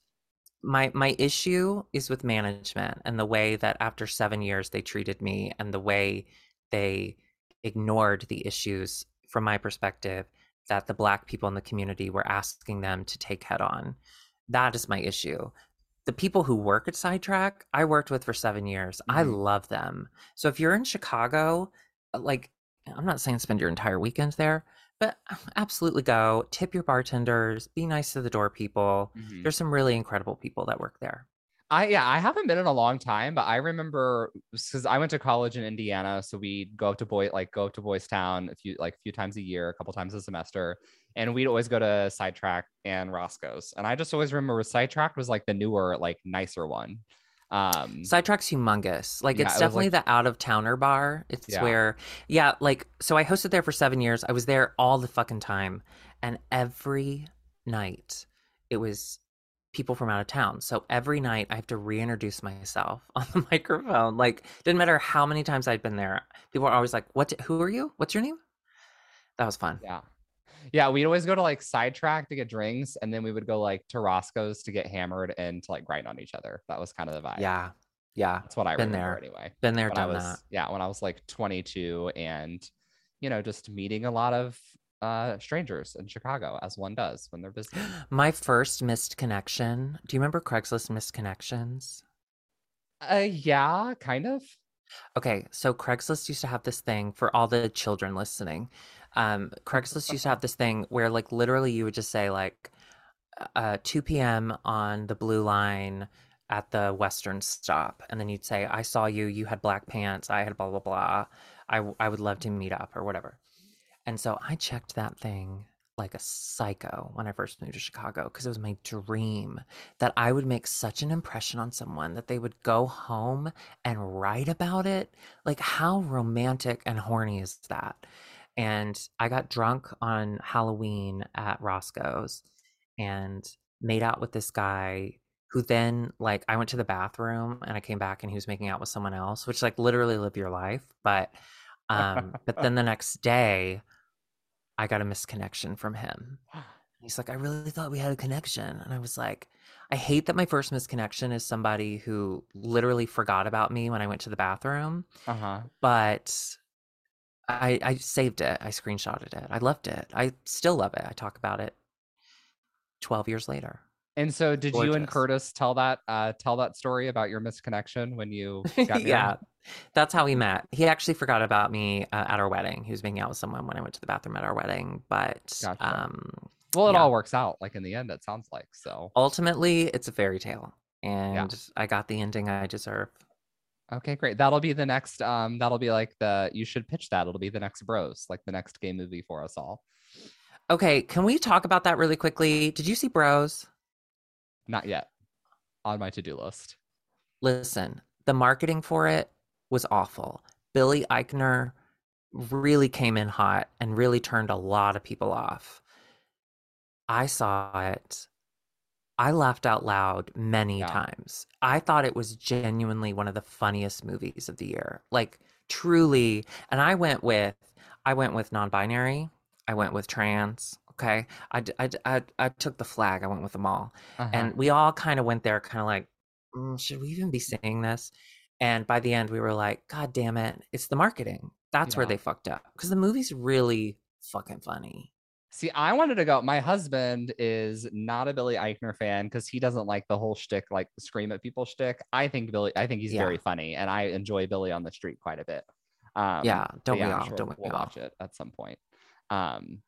my my issue is with management and the way that after seven years they treated me and the way they ignored the issues from my perspective that the black people in the community were asking them to take head on that is my issue the people who work at sidetrack i worked with for seven years i Mhm. love them so if you're in chicago uh, like i'm not saying spend your entire weekend there but absolutely go tip your bartenders be nice to the door people Mhm. there's some really incredible people that work there I yeah, I haven't been in a long time, but I remember because I went to college in Indiana, so we'd go up to boy like go up to Boys Town a few like a few times a year, a couple times a semester, and we'd always go to Sidetrack and Roscoe's, and I just always remember Sidetrack was like the newer, like nicer one. Um, sidetrack's humongous. Like Yeah, it's it definitely like- the out of towner bar. It's Yeah. where yeah like so i hosted there for seven years. I was there all the fucking time. And every night it was people from out of town. So every night i have to reintroduce myself on the microphone. Like didn't matter how many times i'd been there people were always like what who are you? What's your name? That was fun. Yeah, yeah, we'd always go to like Sidetrack to get drinks, and then we would go like to Roscoe's to get hammered and to like grind on each other. That was kind of the vibe. yeah yeah that's what I been remember there. anyway. been there when done was that yeah when I was like 22 and you know just meeting a lot of uh strangers in Chicago as one does when they're busy. my first missed connection do you remember craigslist missed connections Uh yeah, kind of. Okay, so Craigslist used to have this thing for all the children listening. Um, Craigslist used to have this thing where, like, literally, you would just say like, uh, 2 p.m. on the blue line at the Western stop, and then you'd say, "I saw you. You had black pants. I had blah blah blah. I I would love to meet up or whatever." And so I checked that thing like a psycho when I first moved to Chicago because it was my dream that I would make such an impression on someone that they would go home and write about it. Like, how romantic and horny is that? And I got drunk on Halloween at Roscoe's and made out with this guy who then, like, I went to the bathroom and I came back and he was making out with someone else, which, like, literally live your life. But, um, but then the next day, I got a misconnection from him. He's like, I really thought we had a connection. And I was like, I hate that my first misconnection is somebody who literally forgot about me when I went to the bathroom, Uh-huh. but I I saved it. I screenshotted it. I loved it. I still love it. I talk about it 12 years later. And so did you and Curtis tell that uh tell that story about your misconnection when you yeah. That's how we met. He actually forgot about me uh, at our wedding. He was making out with someone when I went to the bathroom at our wedding, but Gotcha. um Well, it Yeah. all works out like in the end it sounds like. So, ultimately it's a fairy tale and I got the ending I deserve. Okay, great. That'll be the next um that'll be like the you should pitch that. It'll be the next Bros, like the next gay movie for us all. Okay, can we talk about that really quickly? Did you see Bros? Not yet. On my to-do list. Listen, the marketing for it was awful. Billy Eichner really came in hot and really turned a lot of people off. I saw it. I laughed out loud many Yeah. times. I thought it was genuinely one of the funniest movies of the year. Like truly, and I went with I went with non-binary, I went with trans, okay? I I I took the flag. I went with them all Uh-huh. and we all kind of went there kind of like "Mm, should we even be saying this and by the end we were like god damn it it's the marketing that's where they fucked up because the movie's really fucking funny See, I wanted to go. My husband is not a Billy Eichner fan because he doesn't like the whole shtick, like scream at people shtick. I think Billy, I think he's Yeah. very funny, and I enjoy Billy on the Street quite a bit. Um, yeah don't yeah, we all sure don't we we'll all watch it at some point. Um,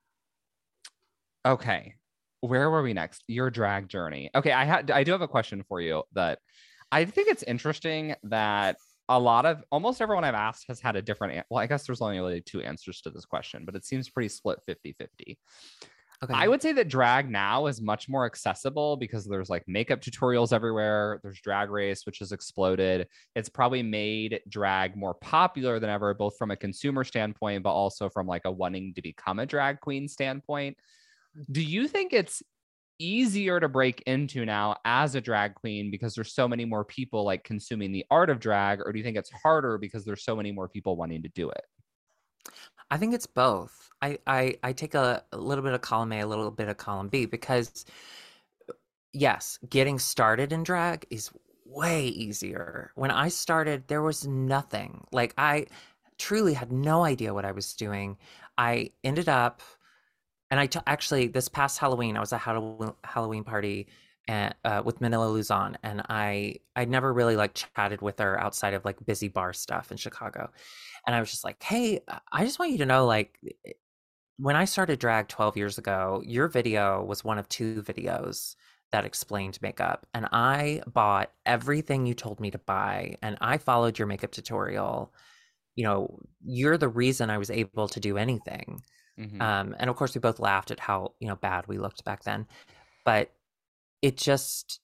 okay, where were we next? Your drag journey. Okay, I had, I do have a question for you that I think it's interesting that a lot of almost everyone I've asked has had a different. Well, I guess there's only really two answers to this question, but it seems pretty split 50 50. Okay. I would say that drag now is much more accessible because there's like makeup tutorials everywhere. There's drag race, which has exploded. It's probably made drag more popular than ever, both from a consumer standpoint, but also from like a wanting to become a drag queen standpoint. Do you think it's easier to break into now as a drag queen because there's so many more people like consuming the art of drag, or do you think it's harder because there's so many more people wanting to do it? I think it's both. I I, I take a, a little bit of column A, a little bit of column B because uh, yes, getting started in drag is way easier. When I started, there was nothing. Like I truly had no idea what I was doing. I ended up and I t- actually this past Halloween I was at a Halloween party and, uh, with Manila Luzon, and I I never really like chatted with her outside of like busy bar stuff in Chicago, and I was just like, hey, uh, I just want you to know like eh, eh, when I started drag 12 years ago, your video was one of two videos that explained makeup, and I bought everything you told me to buy, and I followed your makeup tutorial. You know, you're the reason I was able to do anything Mm-hmm. Um, and of course, we both laughed at how you know bad we looked back then. But it just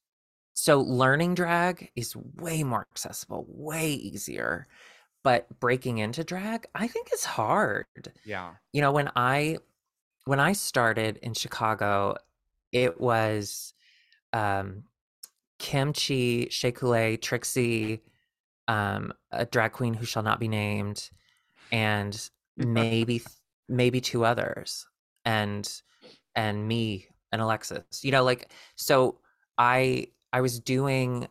so learning drag is way more accessible, way easier. But breaking into drag, I think is hard. Yeah. You know, when I when I started in Chicago, it was um Kim Chi, Shea Trixie, um, a drag queen who shall not be named, and maybe maybe two others and and me and Alexis. You know, like so I I was doing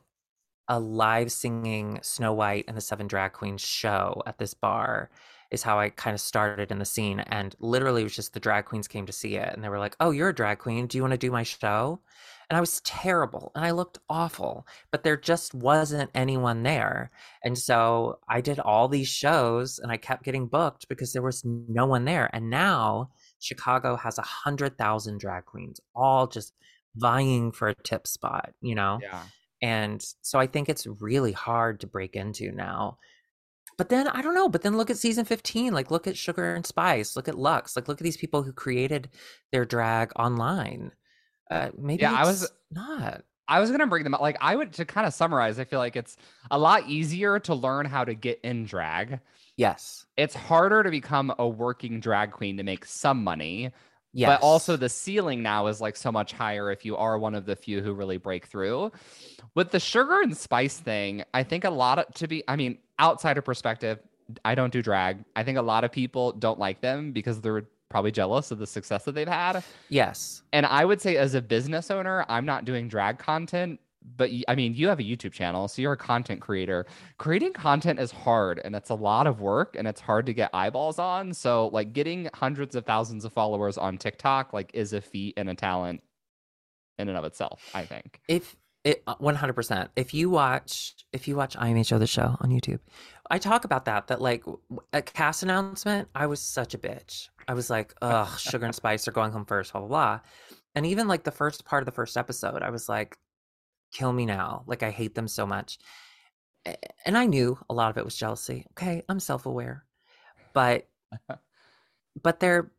a live singing Snow White and the Seven Drag Queens show at this bar is how I kind of started in the scene and literally it was just the drag queens came to see it and they were like, "Oh, you're a drag queen. Do you want to do my show?" and I was terrible and I looked awful, but there just wasn't anyone there. And so I did all these shows and I kept getting booked because there was no one there. And now Chicago has a hundred thousand drag queens, all just vying for a tip spot, you know? Yeah. And so I think it's really hard to break into now. But then I don't know. But then look at season 15. Like look at Sugar and Spice. Look at Luxx. Like look at these people who created their drag online. Uh, maybe yeah, I was not. I was gonna bring them up. Like I would to kind of summarize. I feel like it's a lot easier to learn how to get in drag. Yes, it's harder to become a working drag queen to make some money. Yes. But also the ceiling now is like so much higher if you are one of the few who really break through. With the sugar and spice thing, I think a lot of to be, I mean, outsider perspective, I don't do drag. I think a lot of people don't like them because they're probably jealous of the success that they've had. Yes. And I would say, as a business owner, I'm not doing drag content, but I mean, you have a YouTube channel, so you're a content creator. Creating content is hard and it's a lot of work and it's hard to get eyeballs on. So, like, getting hundreds of thousands of followers on TikTok, like, is a feat and a talent in and of itself, I think. If it 100% uh, if you watch if you watch imho the show on youtube i talk about that that like a cast announcement i was such a bitch I was like, ugh, sugar and spice are going home first, blah, blah, blah. And even like the first part of the first episode, I was like, kill me now. Like, I hate them so much. And I knew a lot of it was jealousy. Okay, I'm self aware. But, but they're,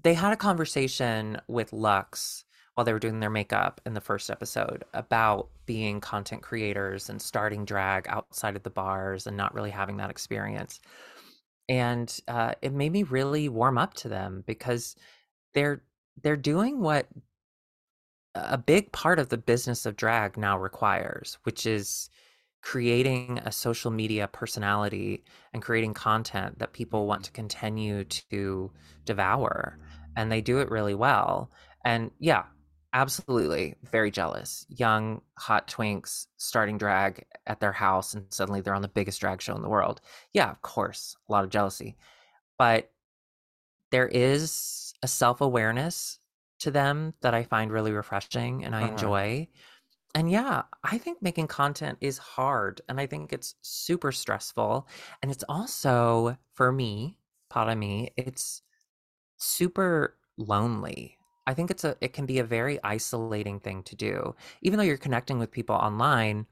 they had a conversation with Luxx while they were doing their makeup in the first episode about being content creators and starting drag outside of the bars and not really having that experience and uh, it made me really warm up to them because they're they're doing what a big part of the business of drag now requires, which is creating a social media personality and creating content that people want to mm-hmm. continue to devour and they do it really well and yeah Absolutely. Very jealous. Young, hot twinks starting drag at their house, and suddenly they're on the biggest drag show in the world. Yeah, of course, a lot of jealousy. But there is a self awareness to them that I find really refreshing and I uh-huh. enjoy. And yeah, I think making content is hard and I think it's super stressful. And it's also, for me, part of me, it's super lonely I think it's a it can be a very isolating thing to do. Even though you're connecting with people online,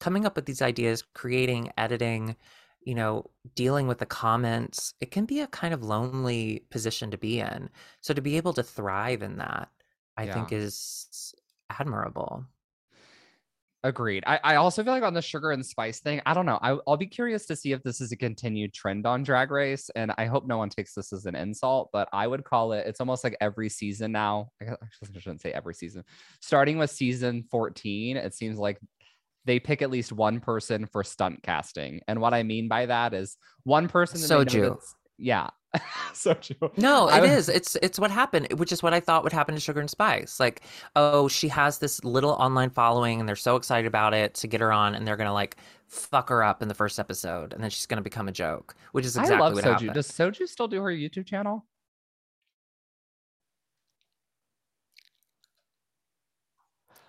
coming up with these ideas, creating, editing, you know, dealing with the comments, it can be a kind of lonely position to be in. So to be able to thrive in that, I Yeah. think is admirable. Agreed. I, I also feel like on the sugar and spice thing, I don't know. I, I'll be curious to see if this is a continued trend on Drag Race. And I hope no one takes this as an insult, but I would call it, it's almost like every season now. I guess- I shouldn't say every season. Starting with season 14, it seems like they pick at least one person for stunt casting. And what I mean by that is one person. that they know Soju. Yeah. Soju. No, it is. It's it's what happened, which is what I thought would happen to Sugar and Spice. Like, oh, she has this little online following, and they're so excited about it to get her on, and they're gonna like fuck her up in the first episode, and then she's gonna become a joke, which is exactly I love what Soju. happened. Does Soju still do her YouTube channel?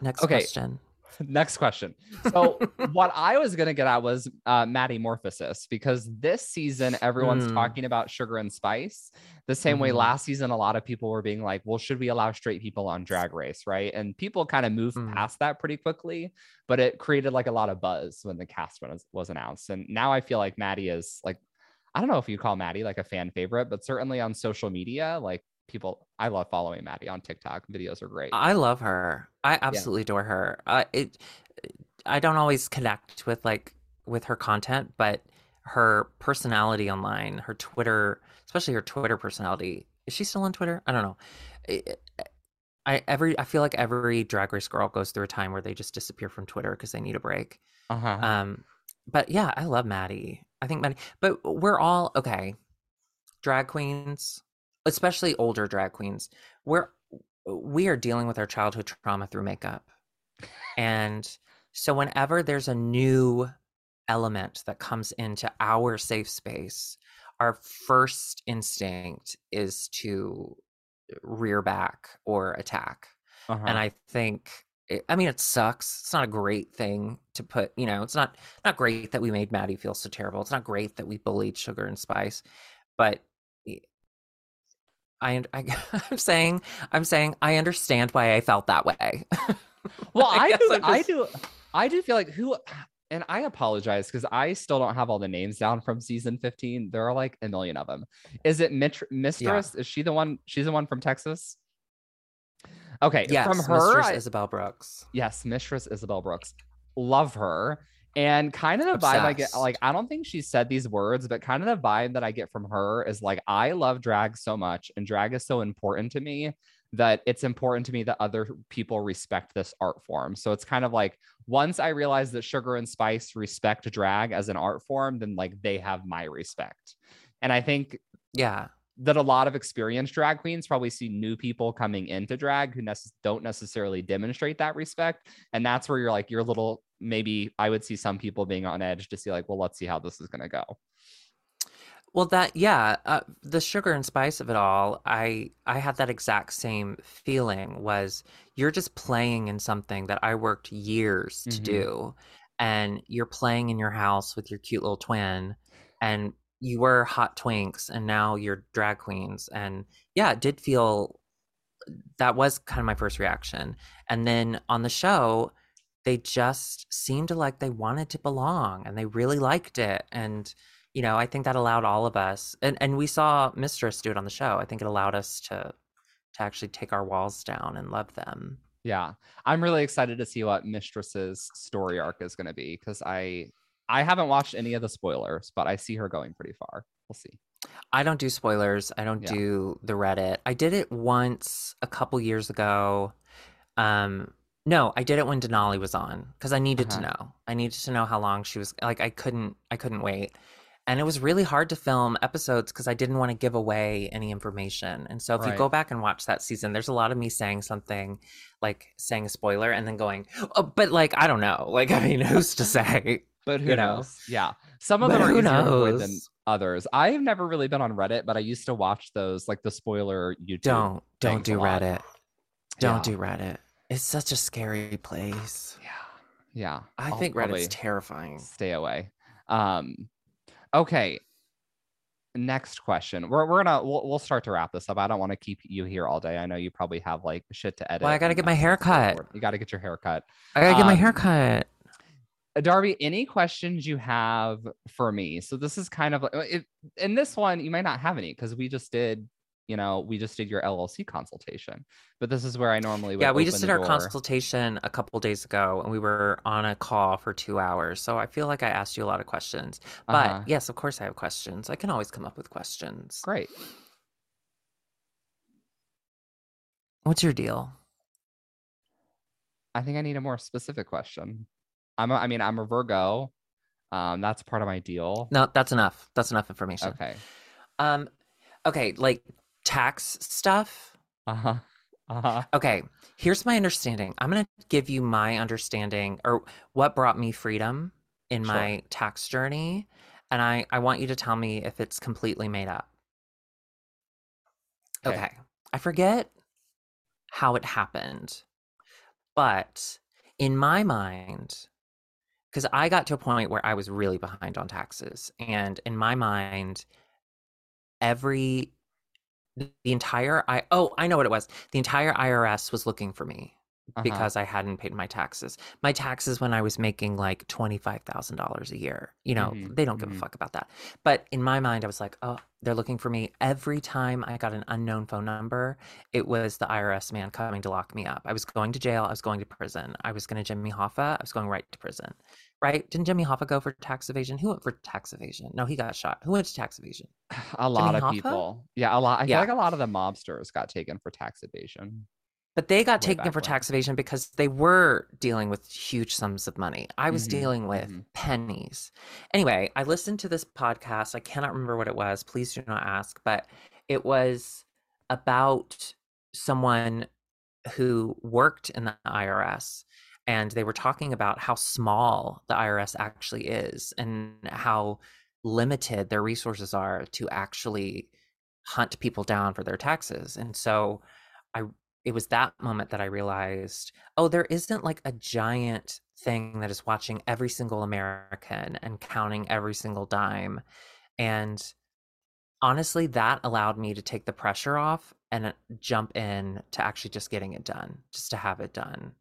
Next Okay. question. Next question. So what I was gonna get at was uh Maddie Morphosis because this season everyone's Mm. talking about sugar and spice. The same way Mhm. last season, a lot of people were being like, well, should we allow straight people on drag race? Right. And people kind of moved Mm. past that pretty quickly, but it created like a lot of buzz when the cast was, was announced. And now I feel like Maddie is like, I don't know if you call Maddie like a fan favorite, but certainly on social media, like people I love following Maddie on TikTok. Videos are great. I love her. I absolutely adore her. I it I don't always connect with like with her content, but her personality online, her Twitter, especially her Twitter personality. Is she still on Twitter? I don't know. I- I every I feel like every drag race girl goes through a time where they just disappear from Twitter because they need a break. Uh-huh. Um, but yeah, I love Maddie. I think Maddie, but we're all okay. Drag queens, especially older drag queens, we're we are dealing with our childhood trauma through makeup, and so whenever there's a new element that comes into our safe space, our first instinct is to rear back or attack. Uh-huh. and i think it, i mean it sucks. It's not a great thing to put you know it's not not great that we made maddie feel so terrible. It's not great that we bullied sugar and spice. But i, I i'm saying i'm saying i understand why i felt that way Well, I I, do. I'm I do. I do feel like who, and I apologize because I still don't have all the names down from season fifteen. There are like a million of them. Is it Mistress? Is she the one? She's the one from Texas. Okay, yes from her, Mistress I- isabelle brooks yes, Mistress Isabelle Brooks. Love her. And kind of the vibe I get, like, I don't think she said these words, but kind of the vibe that I get from her is like, I love drag so much, and drag is so important to me that it's important to me that other people respect this art form. So it's kind of like once I realize that Sugar and Spice respect drag as an art form, then like they have my respect. And I think yeah that a lot of experienced drag queens probably see new people coming into drag who necess- don't necessarily demonstrate that respect. And that's where you're like, you're a little, maybe I would see some people being on edge to see, like, well, let's see how this is going to go. Well, that yeah, uh, the sugar and spice of it all, I I had that exact same feeling. Was you're just playing in something that I worked years to Mhm. do, and you're playing in your house with your cute little twin, and you were hot twinks, and now you're drag queens, and yeah, it did feel that was kind of my first reaction, and then on the show. They just seemed like they wanted to belong and they really liked it. And you know i think that allowed all of us and and we saw mistress do it on the show i think it allowed us to to actually take our walls down and love them Yeah. I'm really excited to see what Mistress's story arc is going to be because I, I haven't watched any of the spoilers, but I see her going pretty far. We'll see. i don't do spoilers i don't Yeah. do the reddit i did it once a couple years ago um no i did it when denali was on because i needed to Uh-huh. know i needed to know how long she was like i couldn't i couldn't wait and it was really hard to film episodes because i didn't want to give away any information and so if you go back and watch that season there's a lot of me saying something like saying a spoiler and then going oh but like i don't know like i mean who's to say But who You know? knows? Yeah. Some of But them are who easier avoid than others. I've never really been on Reddit, but I used to watch those like the spoiler YouTube. don't don't do reddit don't Yeah. do reddit it's such a scary place Yeah. Yeah. i I'll think reddit's terrifying Stay away. Um okay. Next question. We're we're gonna we'll, we'll start to wrap this up. I don't want to keep you here all day. I know you probably have like shit to edit. Well, I gotta get my hair cut. You gotta get your hair cut. i gotta get my Um, hair cut Darby, any questions you have for me? So this is kind of like it, in this one, you might not have any because we just did, you know, we just did your LLC consultation. But this is where I normally would. yeah, we just did our door. consultation a couple days ago, and we were on a call for two hours. So I feel like I asked you a lot of questions. But uh-huh. yes, of course, I have questions. I can always come up with questions. Great. What's your deal? I think I need a more specific question. I'm a, I mean, I'm a Virgo. Um, that's part of my deal. No, that's enough. That's enough information. Okay. Um, okay, like tax stuff. Uh huh. Uh huh. Okay, here's my understanding. I'm gonna give you my understanding or what brought me freedom in sure. my tax journey, and I I want you to tell me if it's completely made up. Okay. okay. I forget how it happened, but in my mind, because I got to a point where I was really behind on taxes. And in my mind, every the entire I oh, I know what it was. The entire IRS was looking for me uh-huh. because I hadn't paid my taxes. My taxes when I was making like $25,000 a year. You know, mm-hmm. they don't give mm-hmm. a fuck about that. But in my mind, I was like, oh, they're looking for me. Every time I got an unknown phone number, it was the IRS man coming to lock me up. I was going to jail. I was going to prison. I was going to Jimmy Hoffa. I was going right to prison. Right? Didn't Jimmy Hoffa go for tax evasion? Who went for tax evasion? No, he got shot. Who went to tax evasion? A lot Jimmy of Hoffa? people. Yeah, a lot. I yeah. feel like a lot of the mobsters got taken for tax evasion. But they got taken for when. tax evasion because they were dealing with huge sums of money. I was mm-hmm, dealing with mm-hmm. pennies. Anyway, I listened to this podcast. I cannot remember what it was. Please do not ask. But it was about someone who worked in the IRS. And they were talking about how small the IRS actually is and how limited their resources are to actually hunt people down for their taxes. And so I it was that moment that I realized, oh, there isn't like a giant thing that is watching every single American and counting every single dime. And honestly, that allowed me to take the pressure off and uh, jump in to actually just getting it done, just to have it done.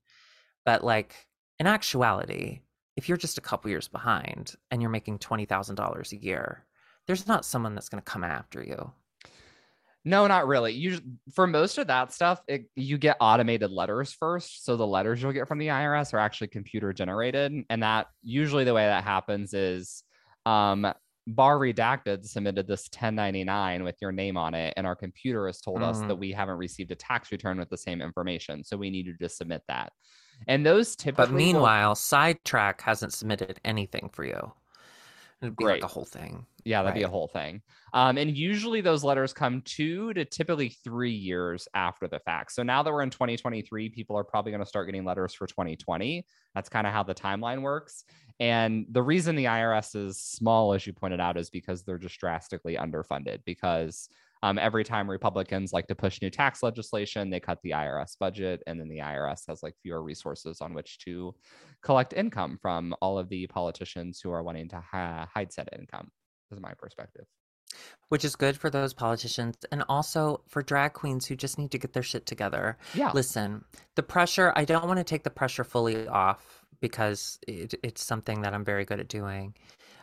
But like in actuality, if you're just a couple years behind and you're making $20,000 a year, there's not someone that's going to come after you. No, not really. You for most of that stuff, it, you get automated letters first. So the letters you'll get from the IRS are actually computer generated, and that usually the way that happens is, um, bar redacted submitted this 1099 with your name on it, and our computer has told mm. us that mm. we haven't received a tax return with the same information, so we need you to submit that. And those typically. But meanwhile, will... Sidetrack hasn't submitted anything for you. It'd be Great. like a whole thing. Yeah, that'd right. be a whole thing. Um, and usually those letters come two to typically three years after the fact. So now that we're in 2023, people are probably going to start getting letters for 2020. That's kind of how the timeline works. And the reason the IRS is small, as you pointed out, is because they're just drastically underfunded because um, every time Republicans like to push new tax legislation, they cut the IRS budget, and then the IRS has like fewer resources on which to collect income from all of the politicians who are wanting to ha- hide said income. Is my perspective. Which is good for those politicians and also for drag queens who just need to get their shit together. Yeah. Listen, the pressure, I don't want to take the pressure fully off because it, it's something that I'm very good at doing.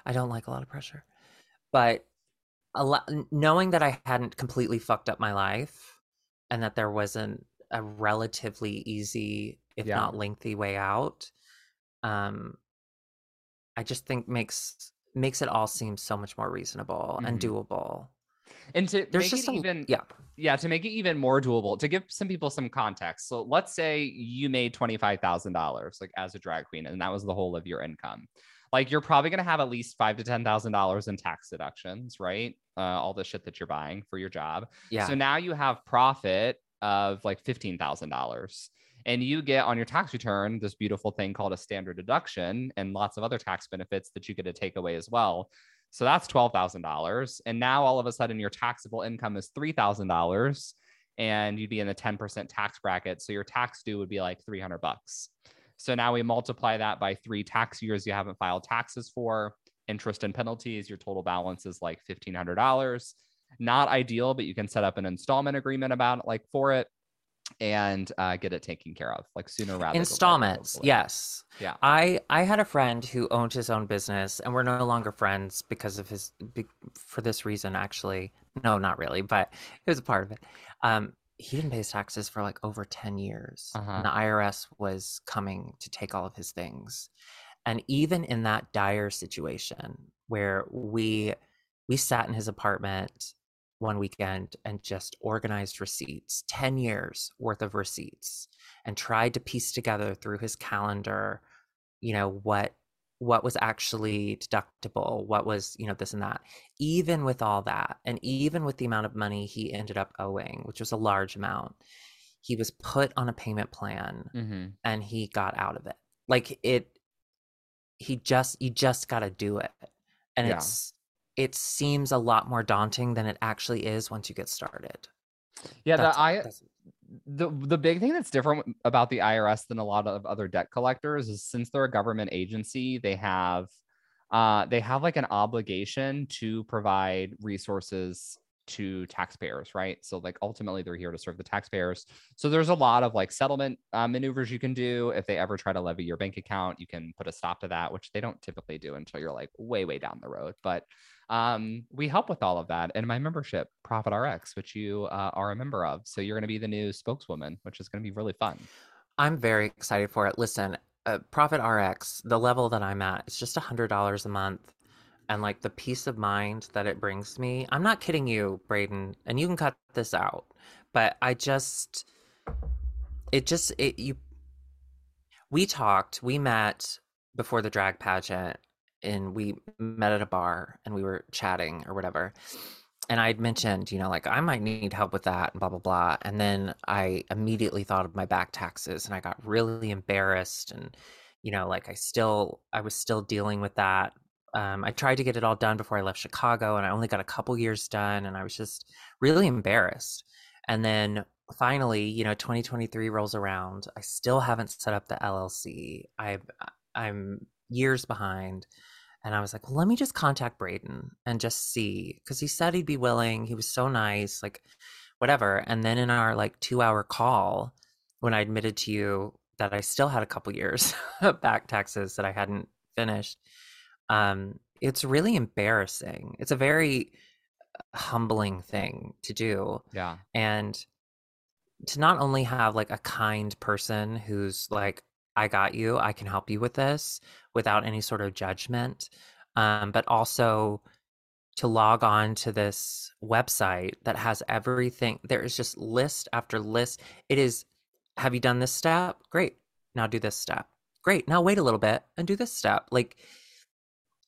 I don't like a lot of pressure. But lot, knowing that I hadn't completely fucked up my life and that there wasn't a relatively easy, if yeah. not lengthy way out, um, I just think makes makes it all seem so much more reasonable mm-hmm. and doable. And to There's make just it a, even yeah yeah to make it even more doable to give some people some context. So let's say you made twenty five thousand dollars like as a drag queen, and that was the whole of your income like you're probably going to have at least five to ten thousand dollars in tax deductions right? Uh, all the shit that you're buying for your job. Yeah. So now you have profit of like fifteen thousand dollars and you get on your tax return this beautiful thing called a standard deduction and lots of other tax benefits that you get to take away as well. So that's $12,000 and now all of a sudden your taxable income is $3,000 and you'd be in the 10% tax bracket. So your tax due would be like 300 bucks so now we multiply that by three tax years you haven't filed taxes for, interest and penalties. Your total balance is like $1,500. Not ideal, but you can set up an installment agreement about it, like for it. and uh, get it taken care of like sooner rather than installments yes yeah i i had a friend who owned his own business and we're no longer friends because of his for this reason actually no not really but it was a part of it um he didn't pay his taxes for like over 10 years uh-huh. and the irs was coming to take all of his things and even in that dire situation where we we sat in his apartment one weekend and just organized receipts 10 years worth of receipts and tried to piece together through his calendar you know what what was actually deductible what was you know this and that even with all that and even with the amount of money he ended up owing which was a large amount he was put on a payment plan mm-hmm. and he got out of it like it he just you just got to do it and yeah. it's it seems a lot more daunting than it actually is once you get started. Yeah, that's, the I the the big thing that's different about the IRS than a lot of other debt collectors is since they're a government agency, they have uh, they have like an obligation to provide resources to taxpayers, right? So like ultimately they're here to serve the taxpayers. So there's a lot of like settlement uh, maneuvers you can do. If they ever try to levy your bank account, you can put a stop to that, which they don't typically do until you're like way way down the road. But um, we help with all of that in my membership, Profit RX, which you uh, are a member of. So you're going to be the new spokeswoman, which is going to be really fun. I'm very excited for it. Listen, uh, Profit RX, the level that I'm at, it's just a hundred dollars a month, and like the peace of mind that it brings me. I'm not kidding you, Braden, and you can cut this out, but I just, it just it you. We talked. We met before the drag pageant and we met at a bar and we were chatting or whatever and I'd mentioned, you know, like I might need help with that and blah blah blah. And then I immediately thought of my back taxes and I got really embarrassed and you know, like I still I was still dealing with that. Um, I tried to get it all done before I left Chicago and I only got a couple years done and I was just really embarrassed. And then finally, you know, 2023 rolls around. I still haven't set up the LLC. I I'm years behind. And I was like, well, let me just contact Braden and just see. Cause he said he'd be willing. He was so nice, like whatever. And then in our like two hour call, when I admitted to you that I still had a couple years of back taxes that I hadn't finished, um, it's really embarrassing. It's a very humbling thing to do. Yeah. And to not only have like a kind person who's like, I got you. I can help you with this without any sort of judgment. Um, but also to log on to this website that has everything. There is just list after list. It is, have you done this step? Great. Now do this step. Great. Now wait a little bit and do this step. Like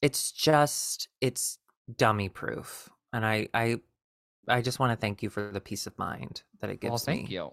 it's just, it's dummy proof. And I, I, I just want to thank you for the peace of mind that it gives me. well, thank me. you.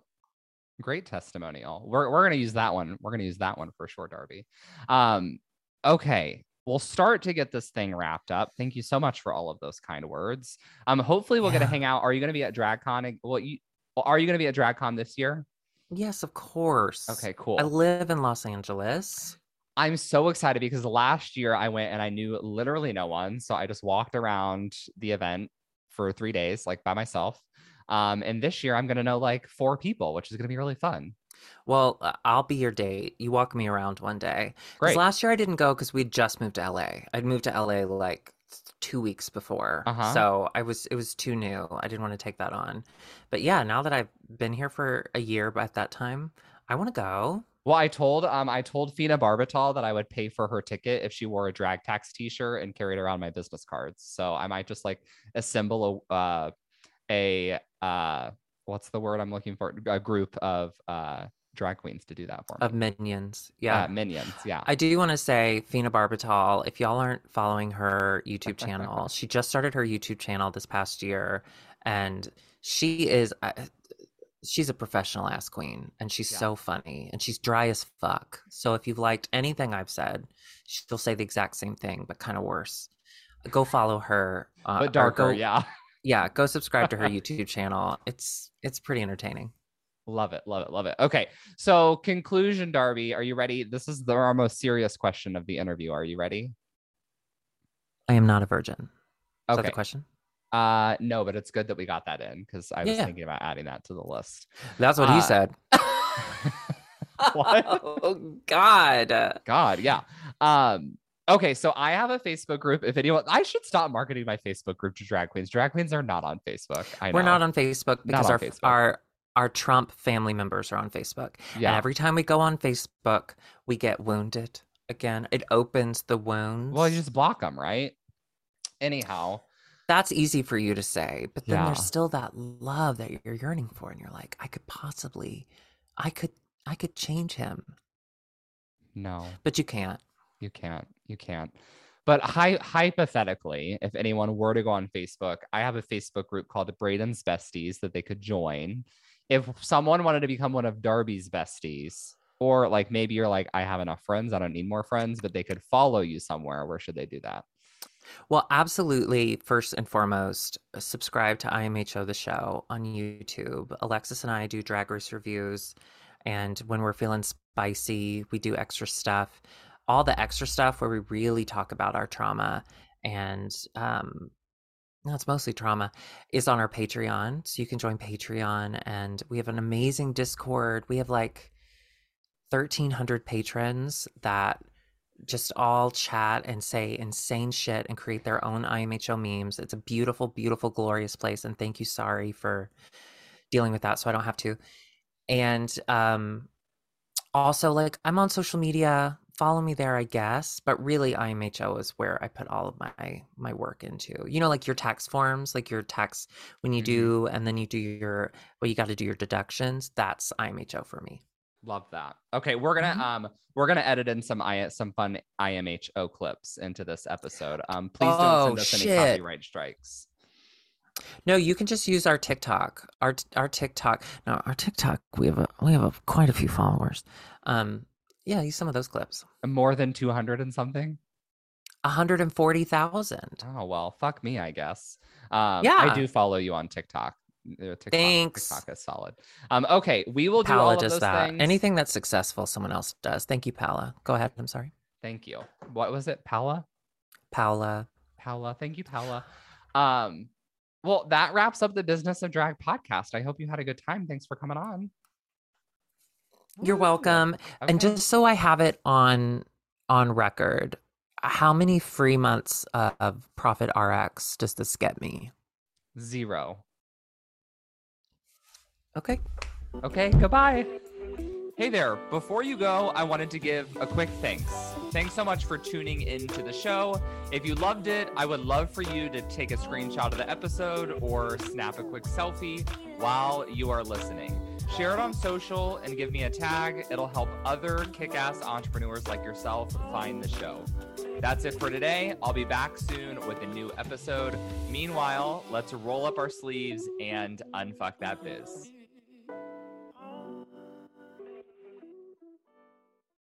Great testimonial. We're we're gonna use that one. We're gonna use that one for sure, Darby. Um, okay. We'll start to get this thing wrapped up. Thank you so much for all of those kind words. Um, hopefully we'll yeah. get to hang out. Are you gonna be at DragCon? Well, you are you gonna be at DragCon this year? Yes, of course. Okay, cool. I live in Los Angeles. I'm so excited because last year I went and I knew literally no one. So I just walked around the event for three days, like by myself. Um, and this year I'm going to know like four people, which is going to be really fun. Well, uh, I'll be your date. You walk me around one day. Great. Last year I didn't go because we'd just moved to LA. I'd moved to LA like two weeks before, uh-huh. so I was it was too new. I didn't want to take that on. But yeah, now that I've been here for a year, at that time, I want to go. Well, I told um I told Fena Barbitall that I would pay for her ticket if she wore a drag tax t-shirt and carried around my business cards. So I might just like assemble a uh, a uh what's the word I'm looking for? A group of uh drag queens to do that for me. Of minions. Yeah. Uh, minions. Yeah. I do want to say Fina phenobarbital, if y'all aren't following her YouTube channel, she just started her YouTube channel this past year and she is uh, she's a professional ass queen and she's yeah. so funny and she's dry as fuck. So if you've liked anything I've said, she'll say the exact same thing but kind of worse. Go follow her. Uh, but darker, go, yeah yeah, go subscribe to her YouTube channel. It's it's pretty entertaining. Love it, love it, love it. Okay, so conclusion, Darby, are you ready? This is the our most serious question of the interview. Are you ready? I am not a virgin. Is okay. that the question? Uh, no, but it's good that we got that in because I was Yeah. thinking about adding that to the list. That's what Uh, he said. What? Oh God. God, yeah. Um, okay, so I have a Facebook group. If anyone, I should stop marketing my Facebook group to drag queens. Drag queens are not on Facebook. I know. We're not on Facebook because on our Facebook. our our Trump family members are on Facebook. And Yeah. every time we go on Facebook, we get wounded again. It opens the wounds. Well, you just block them, right? Anyhow, That's easy for you to say, but then Yeah. there's still that love that you're yearning for, and you're like, I could possibly, I could, I could change him, no, but you can't. You can't. You can't. But hy- hypothetically, if anyone were to go on Facebook, I have a Facebook group called Braden's Besties that they could join. If someone wanted to become one of Darby's besties, or like maybe you're like, I have enough friends, I don't need more friends, but they could follow you somewhere. Where should they do that? Well, absolutely. First and foremost, subscribe to IMHO the show on YouTube. Alexis and I do drag race reviews, and when we're feeling spicy, we do extra stuff. All the extra stuff where we really talk about our trauma and um no, it's mostly trauma is on our Patreon. So you can join Patreon and we have an amazing Discord. We have like 1300 patrons that just all chat and say insane shit and create their own IMHO memes. It's a beautiful, beautiful, glorious place. And thank you, sorry, for dealing with that so I don't have to. And um also like I'm on social media. Follow me there, I guess. But really IMHO is where I put all of my my work into. You know, like your tax forms, like your tax when you Mhm. do and then you do your well, you got to do your deductions. That's IMHO for me. Love that. Okay, we're gonna Mhm. um we're gonna edit in some I some fun IMHO clips into this episode. Um, please don't Oh, send us any copyright strikes. No, you can just use our TikTok. Our our TikTok. No, our TikTok. We have a we have a, quite a few followers. Um, yeah, use some of those clips. More than two hundred and something. hundred and forty thousand. Oh well, fuck me, I guess. Um, I do follow you on TikTok. Uh, TikTok Thanks. TikTok is solid. Um, okay, we will do all of does those that. things. Anything that's successful, someone else does. Thank you, Paula. Go ahead. I'm sorry, Thank you. What was it, Paula? Paula. Paula. Thank you, Paula. Um, well, that wraps up the Business of Drag podcast. I hope you had a good time. Thanks for coming on. You're Woo. welcome. And just so I have it on on record, how many free months uh, of Profit RX does this get me? zero. Okay. Okay, goodbye. Hey there. Before you go, I wanted to give a quick thanks. Thanks so much for tuning into the show. If you loved it, I would love for you to take a screenshot of the episode or snap a quick selfie while you are listening. Share it on social and give me a tag. It'll help other kick ass entrepreneurs like yourself find the show. That's it for today. I'll be back soon with a new episode. Meanwhile, let's roll up our sleeves and unfuck that biz.